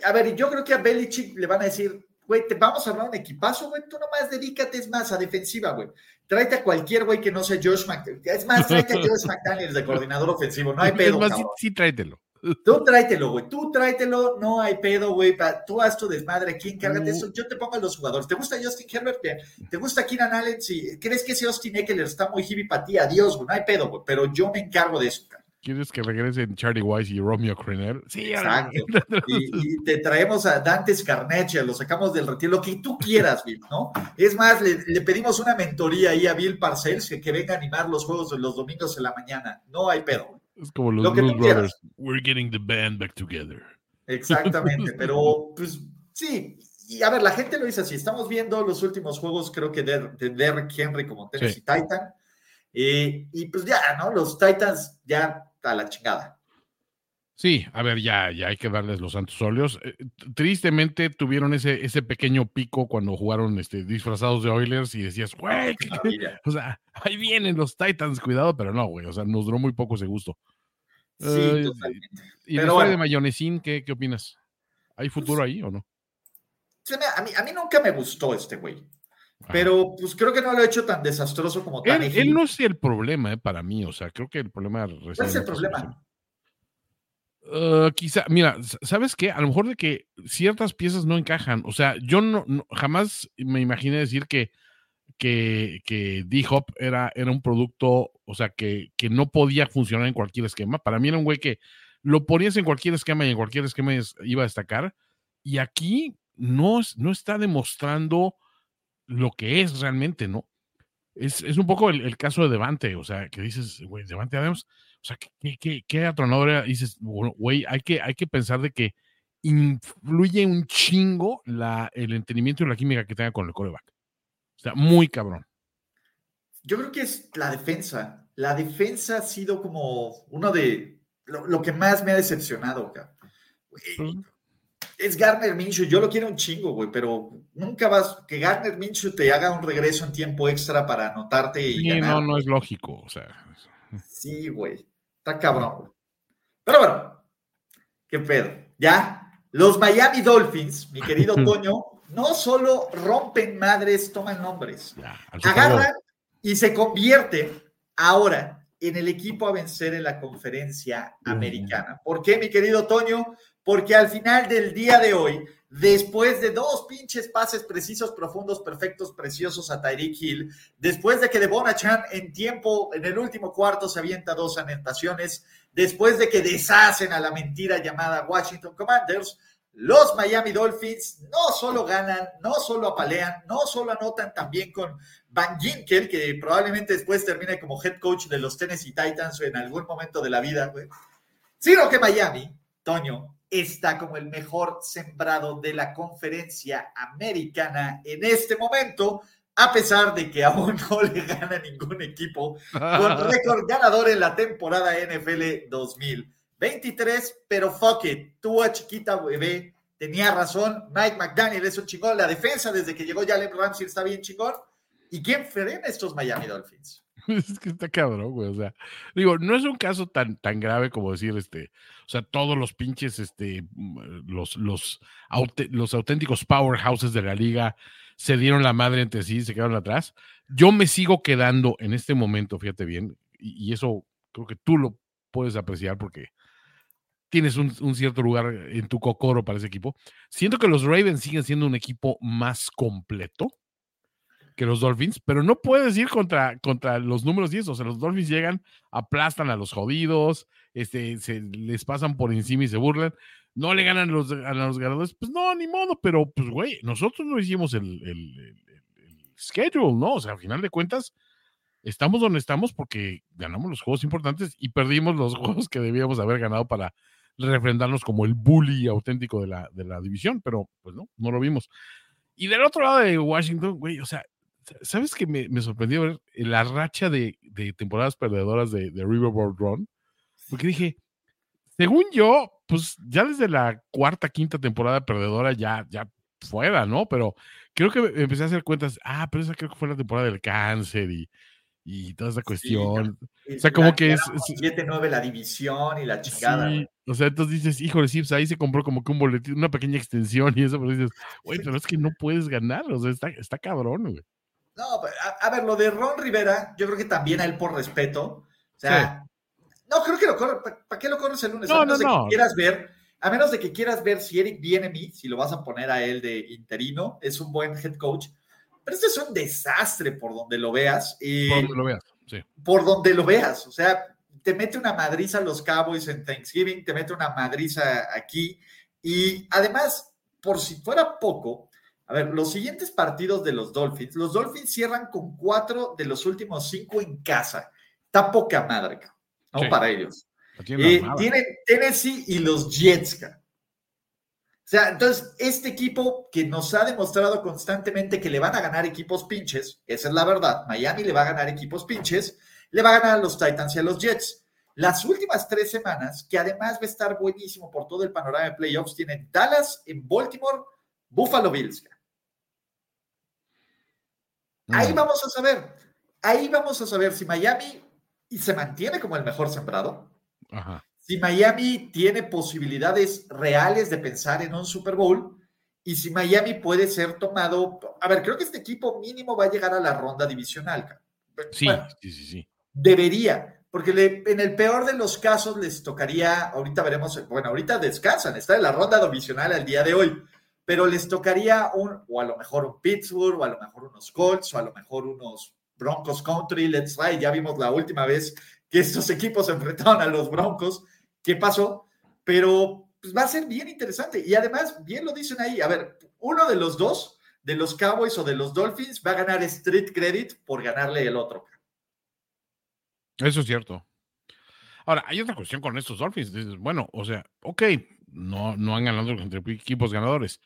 a ver, yo creo que a Belichick le van a decir, güey, te vamos a hablar un equipazo, güey, tú nomás dedícate es más a defensiva, güey. Tráete a cualquier güey que no sea Josh McDaniels. Es más, tráete a Josh McDaniels de coordinador ofensivo, no hay pedo. Es más, sí, sí, tráetelo. Tú tráetelo, güey. Tú tráetelo, no hay pedo, güey. Tú haz tu desmadre aquí, encárgate eso. Yo te pongo a los jugadores. ¿Te gusta Justin Herbert? ¿Te gusta Keenan Allen? Si crees que ese Austin Eckler está muy hippie para ti, adiós, güey. No hay pedo, güey. Pero yo me encargo de eso, cara. ¿Quieres que regresen Charlie Weiss y Romeo Crenner? Sí, exacto. y, te traemos a Dante Scarnecchia, lo sacamos del retiro, lo que tú quieras, Bill, ¿no? Es más, le, pedimos una mentoría ahí a Bill Parcells que, que venga a animar los juegos de los domingos en la mañana. No hay pedo. Es como los Blues Brothers. We're getting the band back together. Exactamente, pero pues sí. Y a ver, la gente lo dice así. Estamos viendo los últimos juegos, creo que de, de Derrick Henry como Tennessee Titan. Eh, y pues ya, ¿no? Los Titans ya a la chingada. Sí, a ver, ya, ya hay que darles los santos óleos. Eh, tristemente tuvieron ese, ese pequeño pico cuando jugaron este, disfrazados de Oilers y decías, güey, o sea, ahí vienen los Titans, cuidado, pero no, güey, o sea, nos duró muy poco ese gusto. Sí, totalmente. ¿Y pero de Mayonesín, ¿qué, ¿qué opinas? ¿Hay pues futuro ahí o no? A mí, a mí nunca me gustó este güey. Pero pues creo que no lo he hecho tan desastroso como él, él no es el problema eh, para mí, o sea, creo que el problema... ¿Cuál es el problema? Uh, quizá, mira, ¿sabes qué? A lo mejor de que ciertas piezas no encajan. O sea, yo no, jamás me imaginé decir que, que, que D-Hop era, era un producto, o sea, que, que no podía funcionar en cualquier esquema. Para mí era un güey que lo ponías en cualquier esquema y en cualquier esquema iba a destacar. Y aquí no, no está demostrando lo que es realmente, ¿no? Es, es un poco el, el, caso de Devante, o sea, que dices, güey, Devante Adams o sea, ¿qué, qué, qué atronadora? Dices, güey, hay que, hay que pensar de que influye un chingo la, el entendimiento y la química que tenga con el coreback. O sea, muy cabrón. Yo creo que es la defensa. La defensa ha sido como uno de lo, que más me ha decepcionado, acá. Es Garner Minshew, yo lo quiero un chingo, güey, pero nunca vas que Garner Minshew te haga un regreso en tiempo extra para anotarte y sí, no, no es lógico, o sea. Sí, güey. Está cabrón. Pero bueno, qué pedo. Ya, los Miami Dolphins, mi querido Toño, no solo rompen madres, toman nombres. agarran y se convierten ahora en el equipo a vencer en la conferencia americana. ¿Por qué, mi querido Toño? Porque al final del día de hoy, después de dos pinches pases precisos, profundos, perfectos, preciosos a Tyreek Hill, después de que Devon Chan en tiempo, en el último cuarto se avienta dos anotaciones, después de que deshacen a la mentira llamada Washington Commanders, los Miami Dolphins no solo ganan, no solo apalean, no solo anotan también con Van Ginkel, que probablemente después termine como head coach de los Tennessee Titans en algún momento de la vida, sino que Miami, Toño, está como el mejor sembrado de la conferencia americana en este momento, a pesar de que aún no le gana ningún equipo con récord ganador en la temporada NFL 2023. Pero fuck it, tú a chiquita bebé tenía razón, Mike McDaniel es un chingón, la defensa desde que llegó Jalen Ramsey está bien chingón. ¿Y quién frena estos Miami Dolphins? Es que está cabrón, güey. O sea, digo, no es un caso tan, tan grave como decir, este, o sea, todos los pinches, este, mm, los, los, los auténticos powerhouses de la liga se dieron la madre entre sí se quedaron atrás. Yo me sigo quedando en este momento, fíjate bien, y, y eso creo que tú lo puedes apreciar porque tienes un, un, cierto lugar en tu cocoro para ese equipo. Siento que los Ravens siguen siendo un equipo más completo que los Dolphins, pero no puedes ir contra, contra los números y eso. O sea, los Dolphins llegan, aplastan a los jodidos, este, se les pasan por encima y se burlan. No le ganan los, a los ganadores, pues no, ni modo, pero pues, güey, nosotros no hicimos el, el, el, el schedule, ¿no? O sea, al final de cuentas, estamos donde estamos porque ganamos los juegos importantes y perdimos los juegos que debíamos haber ganado para refrendarnos como el bully auténtico de la, de la división, pero pues no, no lo vimos. Y del otro lado de Washington, güey, o sea, ¿sabes que me, me sorprendió ver la racha de, de temporadas perdedoras de, de, Riverboard Run? Porque dije, según yo, pues ya desde la cuarta, quinta temporada perdedora ya, ya fuera, ¿no? Pero creo que empecé a hacer cuentas, ah, pero esa creo que fue la temporada del cáncer y, y toda esa cuestión. Sí, o sea, como que es. 7-9 la división y la chingada. Sí, o sea, entonces dices, híjole, sí, pues ahí se compró como que un boletín, una pequeña extensión y eso, pero dices, güey, pero es que no puedes ganar, o sea, está, está cabrón, güey. No, a, a, ver, lo de Ron Rivera, yo creo que también a él por respeto. O sea, sí. no creo que lo corra. ¿Para pa qué lo corres el lunes? No, a menos no, de no. que quieras ver, a menos de que quieras ver si Eric viene a mí, si lo vas a poner a él de interino, es un buen head coach. Pero este es un desastre por donde lo veas. Y por donde lo veas, sí. Por donde lo veas. O sea, te mete una madriza a los Cowboys en Thanksgiving, te mete una madriza aquí. Y además, por si fuera poco, a ver, los siguientes partidos de los Dolphins, los Dolphins cierran con cuatro de los últimos cinco en casa. Está poca madre, ¿no? Sí. Para ellos. Eh, tienen Tennessee y los Jets. O sea, entonces, este equipo que nos ha demostrado constantemente que le van a ganar equipos pinches, esa es la verdad, Miami le va a ganar equipos pinches, le va a ganar a los Titans y a los Jets. Las últimas tres semanas, que además va a estar buenísimo por todo el panorama de playoffs, tienen Dallas en Baltimore, Buffalo Bills. Ahí vamos a saber, ahí vamos a saber si Miami se mantiene como el mejor sembrado, Ajá. si Miami tiene posibilidades reales de pensar en un Super Bowl y si Miami puede ser tomado. A ver, creo que este equipo mínimo va a llegar a la ronda divisional. Sí, bueno, sí, sí, sí. Debería, porque le, en el peor de los casos les tocaría, ahorita veremos, bueno, ahorita descansan, está en la ronda divisional al día de hoy, pero les tocaría un, o a lo mejor un Pittsburgh, o a lo mejor unos Colts, o a lo mejor unos Broncos Country, let's try, ya vimos la última vez que estos equipos se enfrentaron a los Broncos, ¿qué pasó? Pero pues, va a ser bien interesante. Y además, bien lo dicen ahí, a ver, uno de los dos, de los Cowboys o de los Dolphins, va a ganar Street Credit por ganarle el otro. Eso es cierto. Ahora, hay otra cuestión con estos Dolphins. Bueno, o sea, ok, no, no han ganado contra equipos ganadores,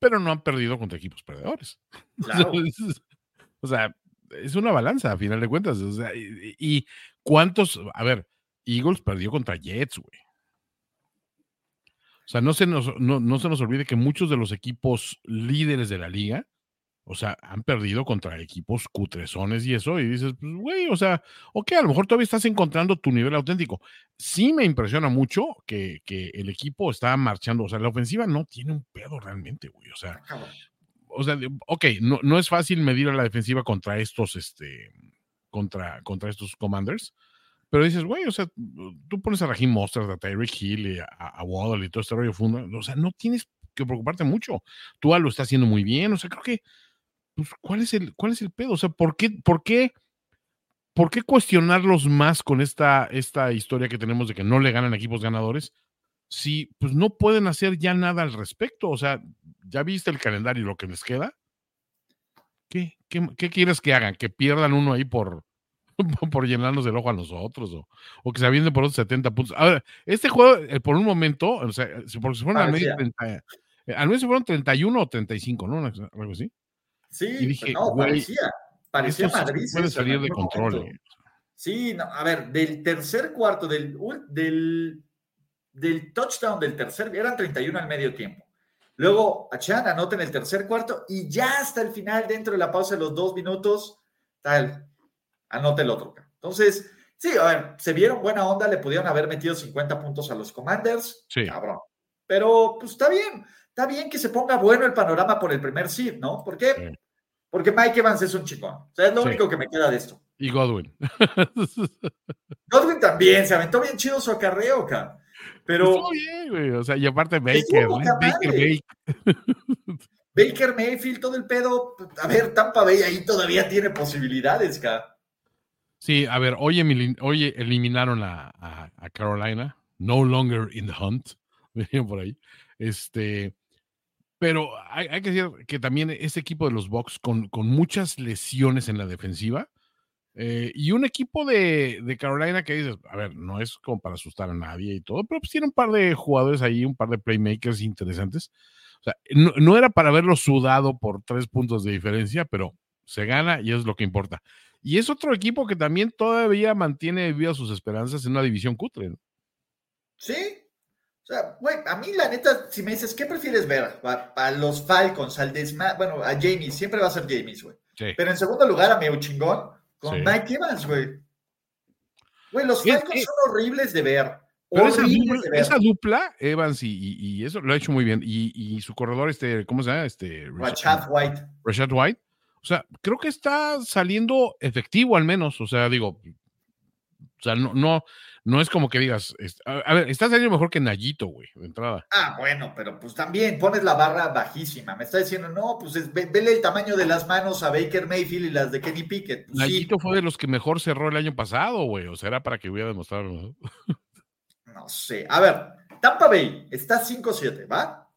pero no han perdido contra equipos perdedores. Claro. o sea, es una balanza a final de cuentas. O sea, y, y, cuántos, a ver, Eagles perdió contra Jets, güey. O sea, no se, nos, no, no se nos olvide que muchos de los equipos líderes de la liga, o sea, han perdido contra equipos cutrezones y eso, y dices, pues, güey, o sea, ok, a lo mejor todavía estás encontrando tu nivel auténtico. Sí me impresiona mucho que, que el equipo está marchando, o sea, la ofensiva no tiene un pedo realmente, güey, o sea, o sea, ok, no, no es fácil medir a la defensiva contra estos, este, contra, contra estos commanders, pero dices, güey, o sea, tú pones a Raheem Mostert, a Tyreek Hill, y a, a Waddle y todo este rollo funda, o sea, no tienes que preocuparte mucho. Tú lo está haciendo muy bien, o sea, creo que, pues, ¿cuál es el, cuál es el pedo? O sea, ¿por qué, por qué, por qué cuestionarlos más con esta, esta historia que tenemos de que no le ganan equipos ganadores? Si, pues, no pueden hacer ya nada al respecto, o sea, ¿ya viste el calendario y lo que les queda? ¿Qué, qué, qué quieres que hagan? ¿Que pierdan uno ahí por, por llenarnos el ojo a nosotros o, o que se avienten por otros 70 puntos. A ver, este juego, eh, por un momento, o sea, porque se fueron al medio, 30, eh, al medio se fueron 31 o 35, ¿no? Algo así. Sí, y dije, no, parecía, parecía Madrid. Puede salir de control. Eh. Sí, no, a ver, del tercer cuarto, del, del, del touchdown del tercer, eran 31 al medio tiempo. Luego Achan anota en el tercer cuarto y ya hasta el final, dentro de la pausa de los dos minutos, tal, anota el otro. Entonces, sí, a ver, se vieron buena onda, le pudieron haber metido 50 puntos a los Commanders. Sí. Cabrón. Pero, pues está bien, está bien que se ponga bueno el panorama por el primer seed, ¿no? ¿Por qué? Sí. Porque Mike Evans es un chingón. O sea, es lo Sí. único que me queda de esto. Y Godwin. Godwin también, se aventó bien chido su acarreo, acá. Pero Estuvo bien, güey. O sea, y aparte Baker, poca Baker. Baker. Baker Mayfield, todo el pedo. A ver, Tampa Bay ahí todavía tiene posibilidades, acá. Sí, a ver, hoy, hoy eliminaron a, a- a Carolina. No longer in the hunt. Venían por ahí. Este. Pero hay, hay que decir que también ese equipo de los Bucks con, con muchas lesiones en la defensiva eh, y un equipo de, de Carolina que dices, a ver, no es como para asustar a nadie y todo, pero pues tiene un par de jugadores ahí, un par de playmakers interesantes. O sea, no, no era para verlo sudado por tres puntos de diferencia, pero se gana y es lo que importa. Y es otro equipo que también todavía mantiene vivas sus esperanzas en una división cutre. Sí. O sea, güey, a mí la neta, si me dices, ¿qué prefieres ver? A, a los Falcons, al desma... Bueno, a James, siempre va a ser James, güey. Sí. Pero en segundo lugar, a Meu Chingón, con Sí. Mike Evans, güey. Güey, los Es Falcons son horribles de ver. Pero esa dupla, de ver. esa dupla, Evans y, y- y eso lo ha hecho muy bien. Y, y su corredor, este, ¿cómo se llama? Este, Rashad White. Rashad White. O sea, creo que está saliendo efectivo al menos. O sea, digo, o sea, no, no, no es como que digas, a, ver, está saliendo mejor que Nayito, güey, de entrada. Ah, bueno, pero pues también pones la barra bajísima. Me está diciendo, no, pues es- ve- vele el tamaño de las manos a Baker Mayfield y las de Kenny Pickett. Pues, sí, Nayito fue de los que mejor cerró el año pasado, güey. O sea, era para que hubiera demostrado. ¿no? no sé. A ver, Tampa Bay está 5-7, ¿va?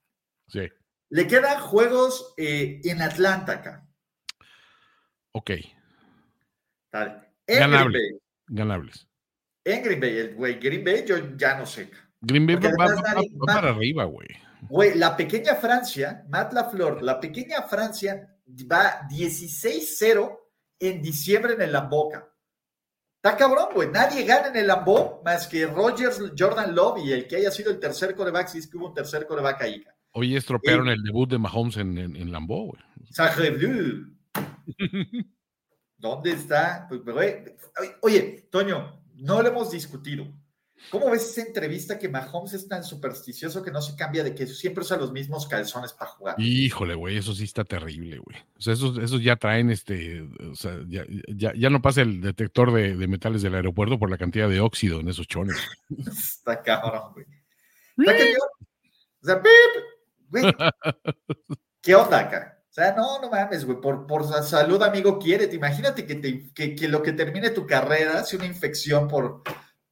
Sí, Le quedan juegos eh, en Atlanta acá. ok, Dale. Ganable. Ganables. En Green Bay, el güey, Green Bay yo ya no sé. Green Bay va, además va- nadie- va para arriba, güey. Güey, la pequeña Francia, Matt Lafleur, la pequeña Francia va 16-0 en diciembre en el Lamboca. Está cabrón, güey. Nadie gana en el Lambo más que Rogers, Jordan Love y el que haya sido el tercer coreback, si es que hubo un tercer coreback ahí. Hoy estropearon el debut de Mahomes en, en, en Lambeau, güey. ¿Dónde está? Pues, güey, Oye, Toño, no lo hemos discutido. ¿Cómo ves esa entrevista que Mahomes es tan supersticioso que no se cambia de que siempre usa los mismos calzones para jugar? Híjole, güey, eso sí está terrible, güey. O sea, esos, esos ya traen este, o sea, ya, ya, ya no pasa el detector de, de metales del aeropuerto por la cantidad de óxido en esos chones. Está cabrón, güey. Está cañón. O sea, pip, güey. ¿Qué onda acá? O sea, no, no mames, güey. Por, por sa- salud, amigo, quiérete. Imagínate que, te- que, que lo que termine tu carrera sea una infección por,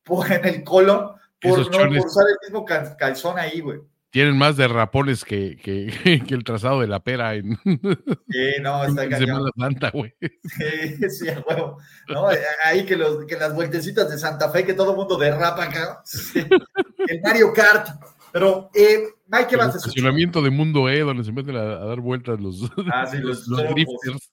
por en el colon por Esos no chones- usar el mismo cal- calzón ahí, güey. Tienen más derrapones que, que, que el trazado de la pera en, Sí, no, está en. Semana Santa, güey. Sí, sí, huevo. No, ahí que, los, que las vueltecitas de Santa Fe, que todo el mundo derrapa acá. Sí. El Mario Kart. Pero, eh, Mike Evans estacionamiento de Mundo E, donde se meten a, a dar vueltas los, Ah, sí, los los tropos. drifters.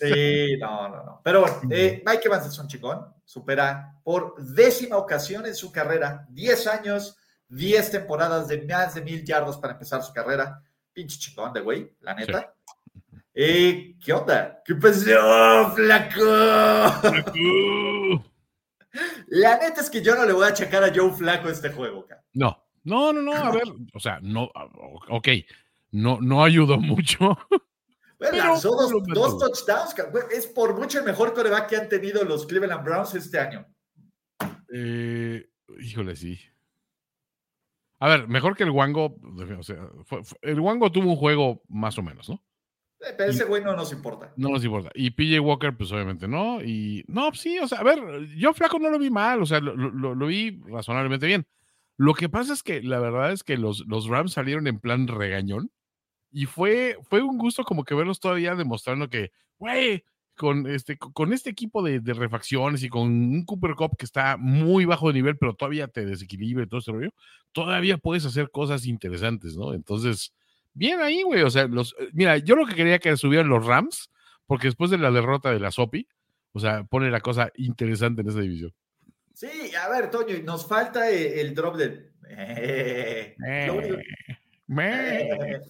Sí, no, no, no. Pero bueno, eh, Mike Evans es un chingón. Supera por décima ocasión en su carrera, 10 años, 10 temporadas de más de mil yardas para empezar su carrera. Pinche chingón de güey, la neta. Eh, ¿Qué onda? ¿Qué pasó, flaco? La neta es que yo no le voy a checar a Joe Flaco este juego, cara. No, no, no, no, a ver, o sea, no, ok, no, no ayudó mucho. Pero, lanzó dos, touchdowns, Es por mucho el mejor coreback que han tenido los Cleveland Browns este año. Eh, híjole, sí. A ver, mejor que el Wango, o sea, fue- fue- el Wango tuvo un juego más o menos, ¿no? Eh, Pero ese güey no nos importa. No nos importa. Y PJ Walker, pues obviamente no. Y no, pues, sí, o sea, a ver, yo flaco no lo vi mal, o sea, lo, lo- lo vi razonablemente bien. Lo que pasa es que la verdad es que los, los Rams salieron en plan regañón y fue, fue un gusto como que verlos todavía demostrando que, güey, con este, con este equipo de, refacciones y con un Cooper Cup que está muy bajo de nivel, pero todavía te desequilibra y todo ese rollo, todavía puedes hacer cosas interesantes, ¿no? Entonces, bien ahí, güey. O sea, los, eh, mira, yo lo que quería que subieran los Rams, porque después de la derrota de la Sopi, o sea, pone la cosa interesante en esa división. Sí, a ver, Toño, nos falta eh, el drop. Eh, único-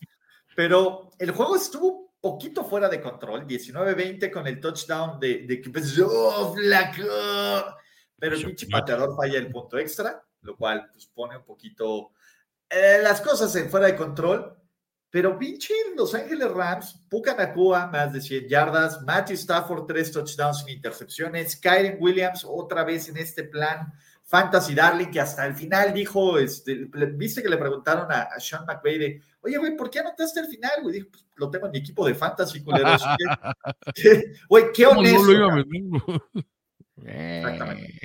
Pero el juego estuvo poquito fuera de control, 19-20 con el touchdown de, de oh, Pero el pinche pateador falla el punto extra, lo cual pues, pone un poquito eh, las cosas en fuera de control. Pero pinche Los Ángeles Rams, Puka Nakua, más de 100 yardas, Matthew Stafford, tres touchdowns sin intercepciones, Kyren Williams, otra vez en este plan Fantasy Darling, que hasta el final dijo, este, viste que le preguntaron a, Sean McVay de, oye, güey, ¿por qué anotaste el final, güey? Dijo, pues, lo tengo en mi equipo de Fantasy, culeros. Güey, qué honesto. Exactamente.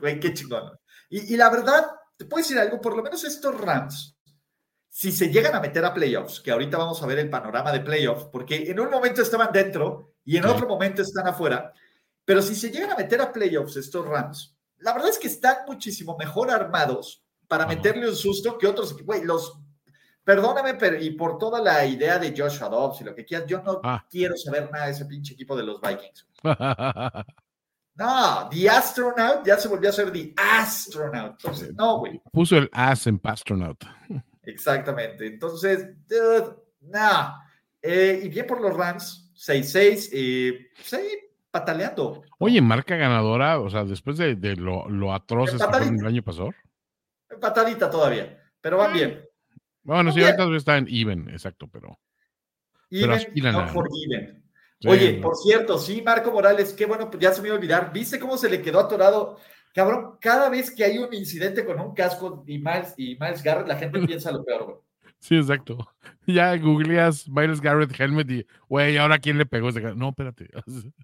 Güey, qué chingón. Y, y la verdad, te puedo decir algo, por lo menos estos Rams, si se llegan a meter a playoffs, que ahorita vamos a ver el panorama de playoffs, porque en un momento estaban dentro y en otro momento están afuera, pero si se llegan a meter a playoffs estos Rams, la verdad es que están muchísimo mejor armados para meterle un susto que otros. Güey, los Perdóname, pero y por toda la idea de Joshua Dobbs y lo que quieras, yo no ah. quiero saber nada de ese pinche equipo de los Vikings. No, The Astronaut ya se volvió a ser The Astronaut. Entonces, no, güey. Puso el as en Pastronaut. Exactamente. Entonces, dude, no. Eh, y bien por los Rams, 6-6. Eh, sí, pataleando. Oye, marca ganadora, o sea, después de, lo, lo atroces que fue el año pasado. Patadita todavía, pero van bien. Bueno, sí, ahorita está en even, exacto, pero. Even, pero no for even. Oye, por cierto, sí, Marco Morales, qué bueno, ya se me iba a olvidar. ¿Viste cómo se le quedó atorado? Cabrón, cada vez que hay un incidente con un casco y Miles, y Miles Garrett, la gente piensa lo peor, güey. Sí, exacto. Ya googleas Miles Garrett helmet y, güey, ¿ahora quién le pegó ese No, espérate.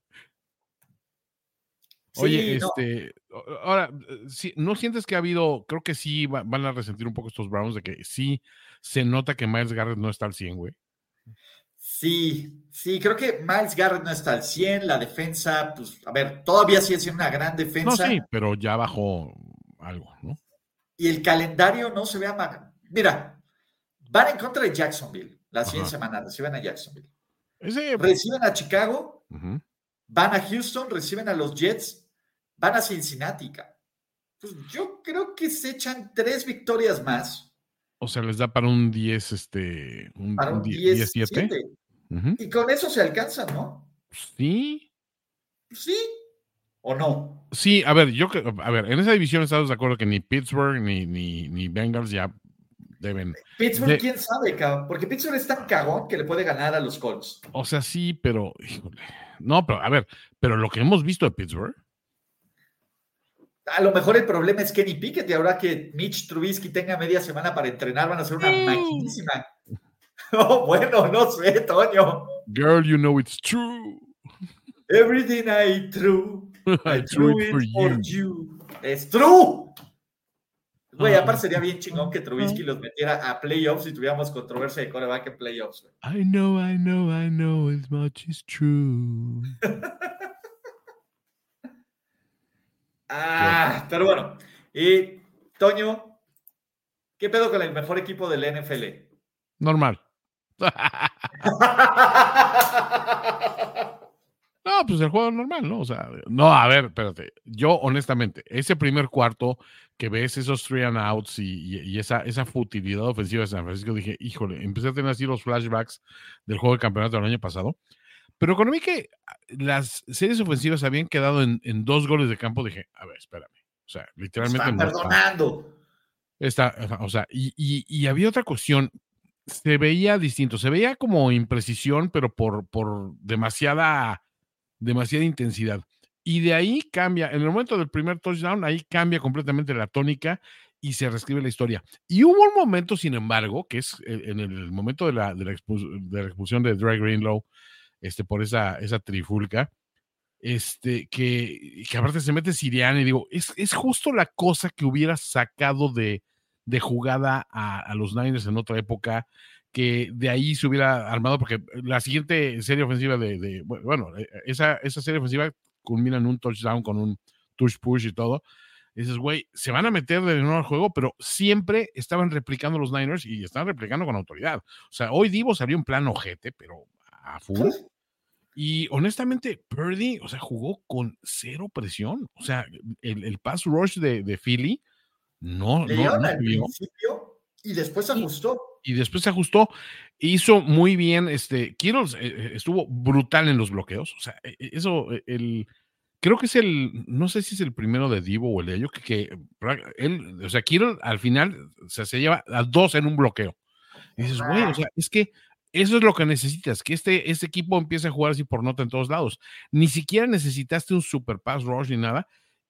Oye, este, ahora, ¿no sientes que ha habido, creo que sí van a resentir un poco estos Browns de que sí se nota que Miles Garrett no está al 100, güey? Sí, sí, creo que Miles Garrett no está al 100, la defensa, pues, a ver, todavía sigue siendo una gran defensa. No, sí, pero ya bajó algo, ¿no? Y el calendario no se ve a... Mira, van en contra de Jacksonville la siguiente semana, reciben a Jacksonville. Reciben a Chicago, van a Houston, reciben a los Jets, van a Cincinnati. Pues yo creo que se echan tres victorias más. O sea, les da para un 10, este, un, para un 10, 7. Y con eso se alcanzan, ¿no? Sí. Sí. ¿O no? Sí, a ver, yo, a ver, en esa división estamos de acuerdo que ni Pittsburgh ni, ni, ni Bengals ya deben. Pittsburgh, quién sabe, cabrón, porque Pittsburgh es tan cagón que le puede ganar a los Colts. O sea, sí, pero, híjole. No, pero a ver, pero lo que hemos visto de Pittsburgh a lo mejor el problema es Kenny Pickett y ahora que Mitch Trubisky tenga media semana para entrenar van a ser una maquinísima. Oh, bueno, no sé, Toño. Girl, you know it's true. Everything I true, I, true it for, you. Es true. Güey, aparte sería bien chingón que Trubisky los metiera a playoffs y tuviéramos controversia de coreback en playoffs. I know, I know, I know as much is true. Ah, pero bueno. Y Toño, ¿qué pedo con el mejor equipo del NFL? Normal. No, pues el juego normal, ¿no? O sea, no, a ver, espérate. Yo, honestamente, ese primer cuarto que ves esos three and outs y, esa, esa futilidad ofensiva de San Francisco, dije, híjole, empecé a tener así los flashbacks del juego de campeonato del año pasado. Pero cuando vi que ah, las series ofensivas habían quedado en, dos goles de campo, dije, a ver, espérame. O sea, literalmente. Está perdonando. Está, o sea, y, había otra cuestión. Se veía distinto. Se veía como imprecisión, pero por, por demasiada, demasiada intensidad. Y de ahí cambia, en el momento del primer touchdown, ahí cambia completamente la tónica y se reescribe la historia. Y hubo un momento, sin embargo, que es eh, en el momento de la, de la, expulsión de Drake Greenlow, este, por esa, esa trifulca, este, que, que aparte se mete Siriana y digo, es, es justo la cosa que hubiera sacado de, de jugada a, los Niners en otra época, que de ahí se hubiera armado, porque la siguiente serie ofensiva de, bueno, e, esa, esa serie ofensiva culmina en un touchdown con un touch push y todo. dices, güey, se van a meter de nuevo al juego, pero siempre estaban replicando los Niners y están replicando con autoridad. O sea, hoy Divo salió en plan ojete, pero a full. Y honestamente, Purdy, o sea, jugó con cero presión. O sea, el, el pass rush de, de, Philly No, Le no, dieron no al principio y después se ajustó. y después se ajustó. Hizo muy bien, este, Kittle eh, estuvo brutal en los bloqueos. O sea, eh, eh, eso, eh, el, creo que es el, no sé si es el primero de Divo o el de ellos, que, él, o sea, Kittle al final o sea, se lleva a dos en un bloqueo. Y dices, güey, o sea, es que eso es lo que necesitas, que este, este equipo empiece a jugar así por nota en todos lados. Ni siquiera necesitaste un super pass rush ni nada.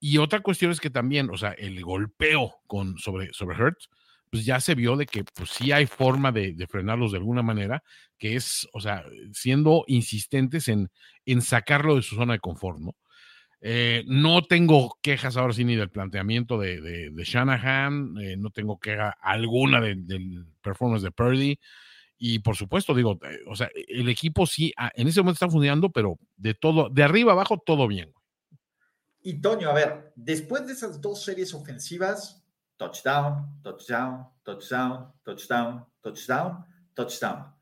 Y otra cuestión es que también, o sea, el golpeo con, sobre, sobre Hurts, pues ya se vio de que pues sí hay forma de, frenarlos de alguna manera, que es, o sea, siendo insistentes en, en sacarlo de su zona de confort, ¿no? Eh, no tengo quejas ahora sí ni del planteamiento de, Shanahan, eh, no tengo queja alguna de- del performance de Purdy. Y por supuesto, digo, eh, o sea, el equipo sí, ah, en ese momento está funcionando, pero de todo, de arriba abajo, todo bien. Y Toño, a ver, después de esas dos series ofensivas, touchdown, touchdown, touchdown, touchdown, touchdown, touchdown.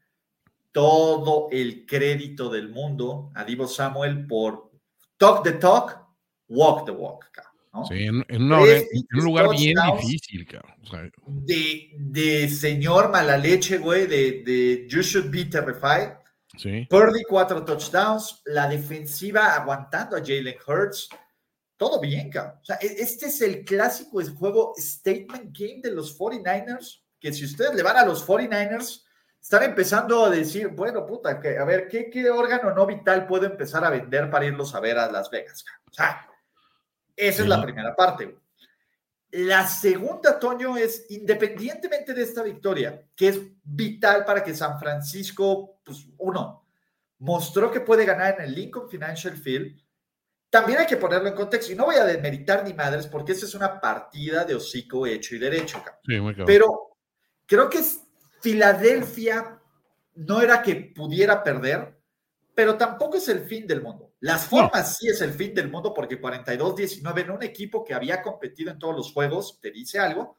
Todo el crédito del mundo a Divo Samuel por talk the talk, walk the walk. ¿no? Sí, en, en una Tres hora- en un lugar bien difícil, cabrón. O sea, De, de señor mala leche, güey, de, de you should be terrified. sí. Purdy, cuatro touchdowns. La defensiva aguantando a Jalen Hurts. Todo bien, cabrón. O sea, e- este es el clásico el juego statement game de los 49ers. Que si ustedes le van a los 49ers, están empezando a decir, bueno, puta, que, a ver, ¿qué, ¿qué órgano no vital puedo empezar a vender para irlos a ver a Las Vegas? cabrón? O sea, esa es la primera parte. güey. La segunda, Toño, es independientemente de esta victoria, que es vital para que San Francisco, pues uno, mostró que puede ganar en el Lincoln Financial Field. También hay que ponerlo en contexto, y no voy a demeritar ni madres, porque esa es una partida de hocico hecho y derecho. Sí, muy cabrón. Pero creo que Filadelfia no era que pudiera perder, pero tampoco es el fin del mundo. Las formas sí es el fin del mundo porque 42-19 en un equipo que había competido en todos los juegos te dice algo,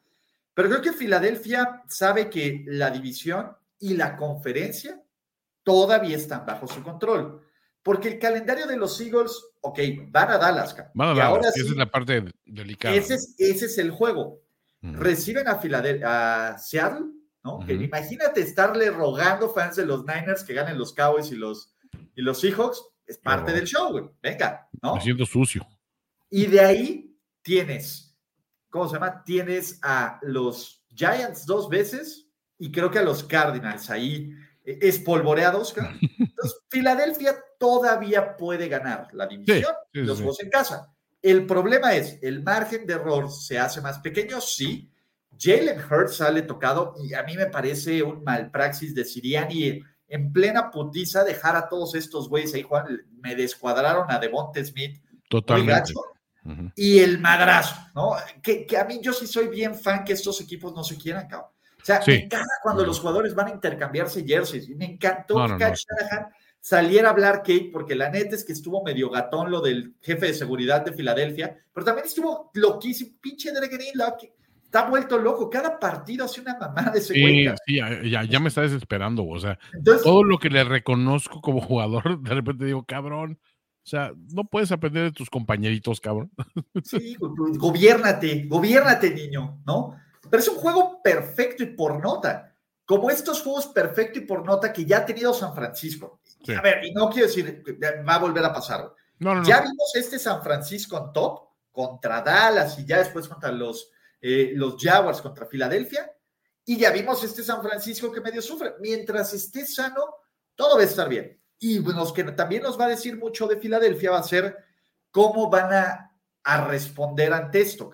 pero creo que Filadelfia sabe que la división y la conferencia todavía están bajo su control. Porque el calendario de los Eagles, ok, van a Dallas. Van a dar, ahora esa sí, es la parte delicada. ese es, ese es el juego reciben a Filadelfia, a Seattle, ¿no? Que imagínate estarle rogando fans de los Niners que ganen los Cowboys y los, y los Seahawks, es parte del show, güey. Venga, ¿no? Me siento sucio. Y de ahí tienes, ¿cómo se llama? Tienes a los Giants dos veces y creo que a los Cardinals ahí eh, espolvoreados. Entonces, Filadelfia todavía puede ganar la división sí, sí, los sí. en casa. El problema es, el margen de error se hace más pequeño, sí. Jalen Hurts sale tocado y a mí me parece un malpraxis de Siriani en plena putiza dejar a todos estos güeyes ahí, Juan, me descuadraron a Devonte Smith Totalmente. y el madrazo, ¿no? Que, que a mí yo sí soy bien fan que estos equipos no se quieran, cabrón. O sea, me encanta cuando los jugadores van a intercambiarse jerseys. Y me encantó No, no. Saliera a hablar Kate, porque la neta es que estuvo medio gatón lo del jefe de seguridad de Filadelfia, pero también estuvo loquísimo, pinche Derek Greenlaw, que está vuelto loco. Cada partido hace una mamada de ese. Sí, sí, ya, ya- ya me está desesperando. O sea, Entonces, todo lo que le reconozco como jugador, de repente digo, cabrón. O sea, no puedes aprender de tus compañeritos, cabrón. Sí, go- go- gobiérnate, gobiérnate, niño, ¿no? Pero es un juego perfecto y por nota, como estos juegos perfecto y por nota que ya ha tenido San Francisco. Sí. A ver, y no quiero decir va a volver a pasar. No, no, no. Ya vimos este San Francisco en top contra Dallas y ya después contra los, eh, los Jaguars contra Filadelfia. Y ya vimos este San Francisco que medio sufre. Mientras esté sano, todo va a estar bien. Y los que también nos va a decir mucho de Filadelfia va a ser cómo van a, a responder ante esto.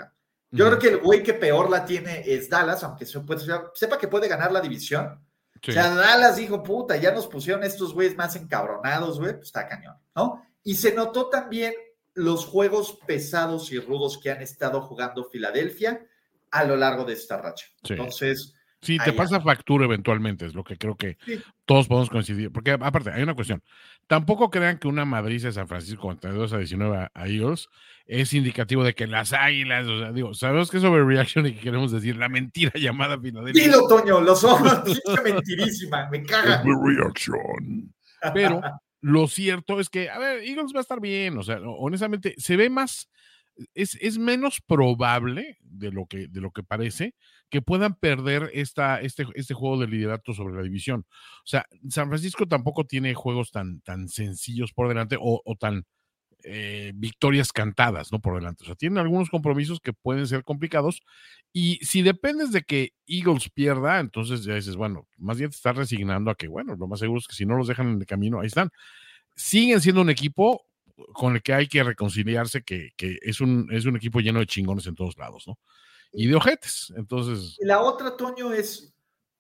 Yo creo que el güey que peor la tiene es Dallas, aunque se puede- sepa que puede ganar la división. Sí. O sea, Dallas dijo, puta, ya nos pusieron estos güeyes más encabronados, güey, pues está cañón, ¿no? Y se notó también los juegos pesados y rudos que han estado jugando Filadelfia a lo largo de esta racha. Sí. Entonces, Sí, te pasa factura eventualmente, es lo que creo que Sí. todos podemos coincidir. Porque aparte, hay una cuestión. Tampoco crean que una Madrid de San Francisco contra 2 a 19 a, Eagles es indicativo de que las águilas, o sea, digo, sabemos que es overreaction y que queremos decir la mentira llamada Filadelfia. dilo, Toño, los pinche mentirísima, me caga. Overreaction. Pero lo cierto es que, a ver, Eagles va a estar bien. O sea, honestamente, se ve más, es, es, menos probable de lo que, de lo que parece que puedan perder esta, este, este juego de liderato sobre la división. O sea, San Francisco tampoco tiene juegos tan, tan sencillos por delante o, o tan eh, victorias cantadas, ¿no? Por delante. O sea, tienen algunos compromisos que pueden ser complicados. Y si dependes de que Eagles pierda, entonces ya dices, bueno, más bien te estás resignando a que, bueno, lo más seguro es que si no los dejan en el camino, ahí están. Siguen siendo un equipo con el que hay que reconciliarse, que, es, un, es un equipo lleno de chingones en todos lados, ¿no? Y de ojetes. Entonces. La otra, Toño, es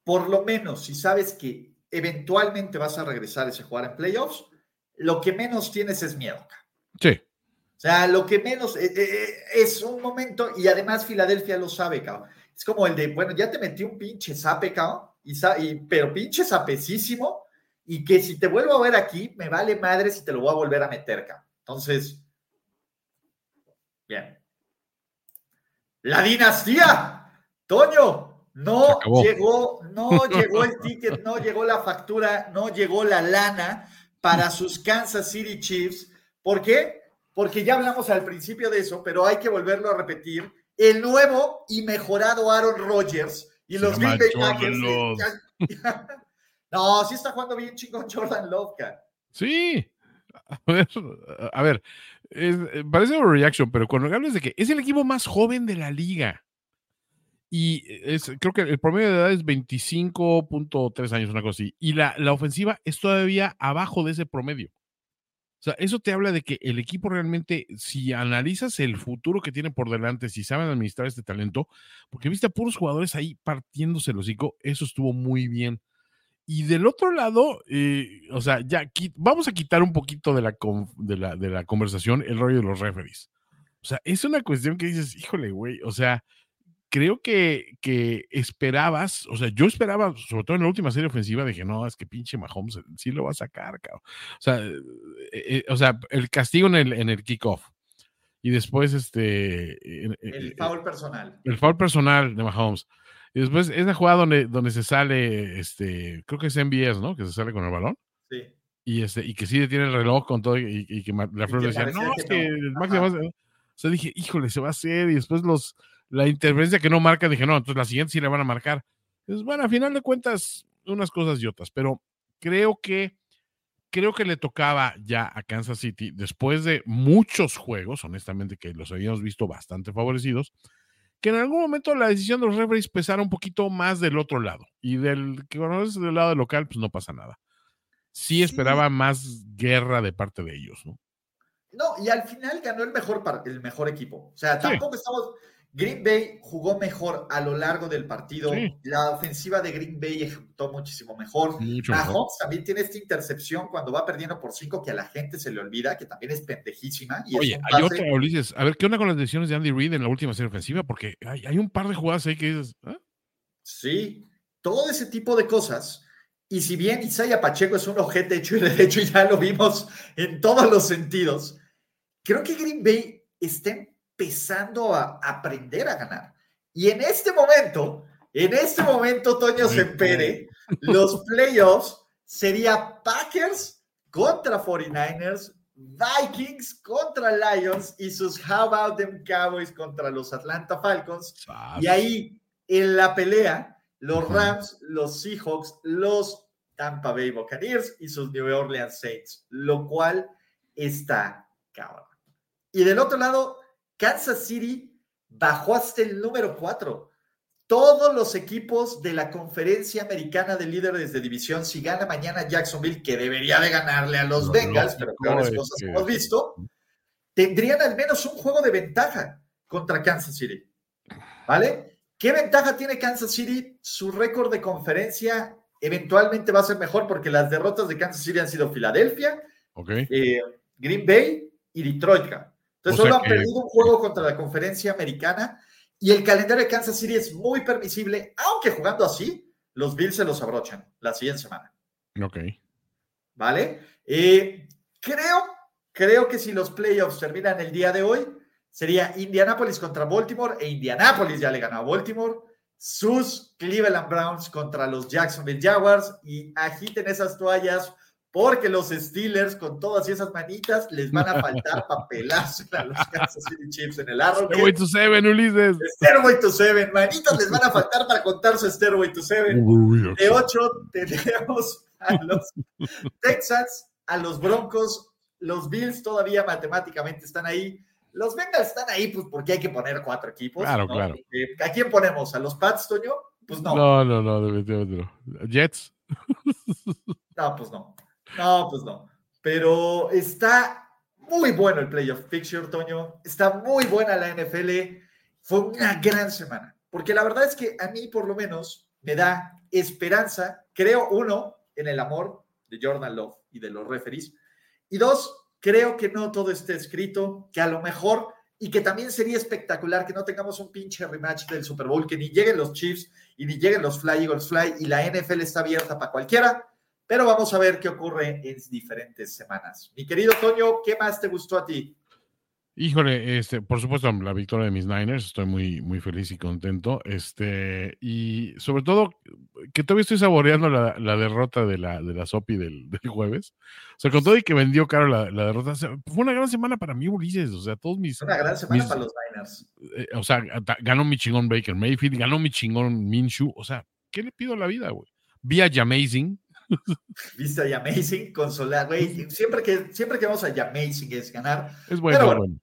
por lo menos si sabes que eventualmente vas a regresar a ese jugar en playoffs, lo que menos tienes es miedo. Sí. O sea, lo que menos eh, eh, es un momento, y además Filadelfia lo sabe, cabrón. Es como el de, bueno, ya te metí un pinche sape, cabrón, y, pero pinche sapecísimo, y que si te vuelvo a ver aquí, me vale madre si te lo voy a volver a meter, cabrón. Entonces, bien. La dinastía, Toño, no llegó, no llegó el ticket, no llegó la factura, no llegó la lana para sus Kansas City Chiefs ¿Por qué? Porque ya hablamos al principio de eso, pero hay que volverlo a repetir. El nuevo y mejorado Aaron Rodgers y los Green Bay Packers. no, sí está jugando bien chingón Jordan Love. Sí. A ver, parece una reaction, pero cuando hablas de que es el equipo más joven de la liga. Y es, creo que el promedio de edad es 25.3 años, una cosa así. Y la, la ofensiva es todavía abajo de ese promedio. O sea, eso te habla de que el equipo realmente, si analizas el futuro que tiene por delante, si saben administrar este talento, porque viste a puros jugadores ahí partiéndose el hocico, eso estuvo muy bien. Y del otro lado, eh, o sea, ya vamos a quitar un poquito de la, de, la, de la conversación el rollo de los referees. O sea, es una cuestión que dices, híjole, güey, o sea, creo que, que, esperabas, o sea, yo esperaba, sobre todo en la última serie ofensiva, dije, no, es que pinche Mahomes sí lo va a sacar, cabrón. O sea, eh, eh, o sea el castigo en el, en el kickoff. Y después, este. El foul personal. El foul personal de Mahomes. Y después, esa jugada donde, donde se sale, este, creo que es MBS, ¿no? Que se sale con el balón. Sí. Y, este, y que sí detiene el reloj con todo, y, que la flor decía, no, es que, el O sea, dije, híjole, se va a hacer. Y después los la interferencia que no marca, dije, no, entonces la siguiente sí le van a marcar. Pues bueno, a final de cuentas, unas cosas y otras, pero creo que creo que le tocaba ya a Kansas City, después de muchos juegos, honestamente, que los habíamos visto bastante favorecidos, que en algún momento la decisión de los referees pesara un poquito más del otro lado. Y del que cuando es del lado local, pues no pasa nada. Sí esperaba más guerra de parte de ellos, ¿no? No, y al final ganó el mejor, el mejor equipo. O sea, tampoco estamos Green Bay jugó mejor a lo largo del partido. La ofensiva de Green Bay ejecutó muchísimo mejor. Mahomes también tiene esta intercepción cuando va perdiendo por cinco que a la gente se le olvida, que también es pendejísima. Oye, hay otra, Ulises. A ver, ¿qué onda con las decisiones de Andy Reid en la última serie ofensiva? Porque hay, un par de jugadas ahí que es. ¿eh? Sí, todo ese tipo de cosas. Y si bien Isaiah Pacheco es un objeto hecho y derecho, ya lo vimos en todos los sentidos, creo que Green Bay está empezando a aprender a ganar. Y en este momento, en este momento, Toño Sempere, los playoffs sería Packers contra 49ers, Vikings contra Lions y sus How About Them Cowboys contra los Atlanta Falcons. Y ahí, en la pelea, los Rams, los Seahawks, los Tampa Bay Buccaneers y sus New Orleans Saints, lo cual está cabrón. Y del otro lado, Kansas City bajó hasta el número 4. Todos los equipos de la conferencia americana de líderes de división, si gana mañana Jacksonville, que debería de ganarle a los Bengals, pero peores cosas hemos visto, tendrían al menos un juego de ventaja contra Kansas City. ¿Vale? ¿Qué ventaja tiene Kansas City? Su récord de conferencia eventualmente va a ser mejor porque las derrotas de Kansas City han sido Filadelfia, eh, Green Bay y Detroit. Entonces solo han perdido un juego contra la conferencia americana y el calendario de Kansas City es muy permisible, aunque jugando así, los Bills se los abrochan la siguiente semana. Ok. ¿Vale? Eh, creo, creo que si los playoffs terminan el día de hoy, sería Indianapolis contra Baltimore e Indianapolis ya le ganó a Baltimore. Sus Cleveland Browns contra los Jacksonville Jaguars y agiten esas toallas porque los Steelers con todas esas manitas les van a faltar papelazo a los Kansas City Chiefs en el Arrowhead. Stairway to Seven, Ulises. Stairway to Seven, manitas les van a faltar para contar su Stairway to Seven. De ocho tenemos a los Texans, a los Broncos, los Bills todavía matemáticamente están ahí. Los Bengals están ahí pues porque hay que poner cuatro equipos. Claro, claro. ¿A quién ponemos? ¿A los Pats, Toño? Pues no. No, no, no, definitivamente no. ¿Jets? No, pues no. No, pues no. Pero está muy bueno el playoff picture, Toño. Está muy buena la NFL. Fue una gran semana. Porque la verdad es que a mí, por lo menos, me da esperanza. Creo, uno, en el amor de Jordan Love y de los referees. Y dos, creo que no todo esté escrito, que a lo mejor, y que también sería espectacular que no tengamos un pinche rematch del Super Bowl, que ni lleguen los Chiefs y ni lleguen los Fly Eagles Fly, y la NFL está abierta para cualquiera. Pero vamos a ver qué ocurre en diferentes semanas. Mi querido Toño, ¿qué más te gustó a ti? Híjole, este, por supuesto, la victoria de mis Niners, estoy muy, muy feliz y contento. Este, y sobre todo, que todavía estoy saboreando la, derrota de la, de la SOPI del, jueves. O sea, con todo y que vendió caro la, derrota, fue una gran semana para mí, Ulises. O sea, todos mis. Una gran semana para los Niners. Eh, o sea, ganó mi chingón Baker Mayfield, ganó mi chingón Minshew. O sea, ¿qué le pido a la vida, güey? Vía Amazing. Viste a Amazing, consolar, güey. Siempre que, siempre que vamos a Amazing es ganar. Es bueno, Pero bueno.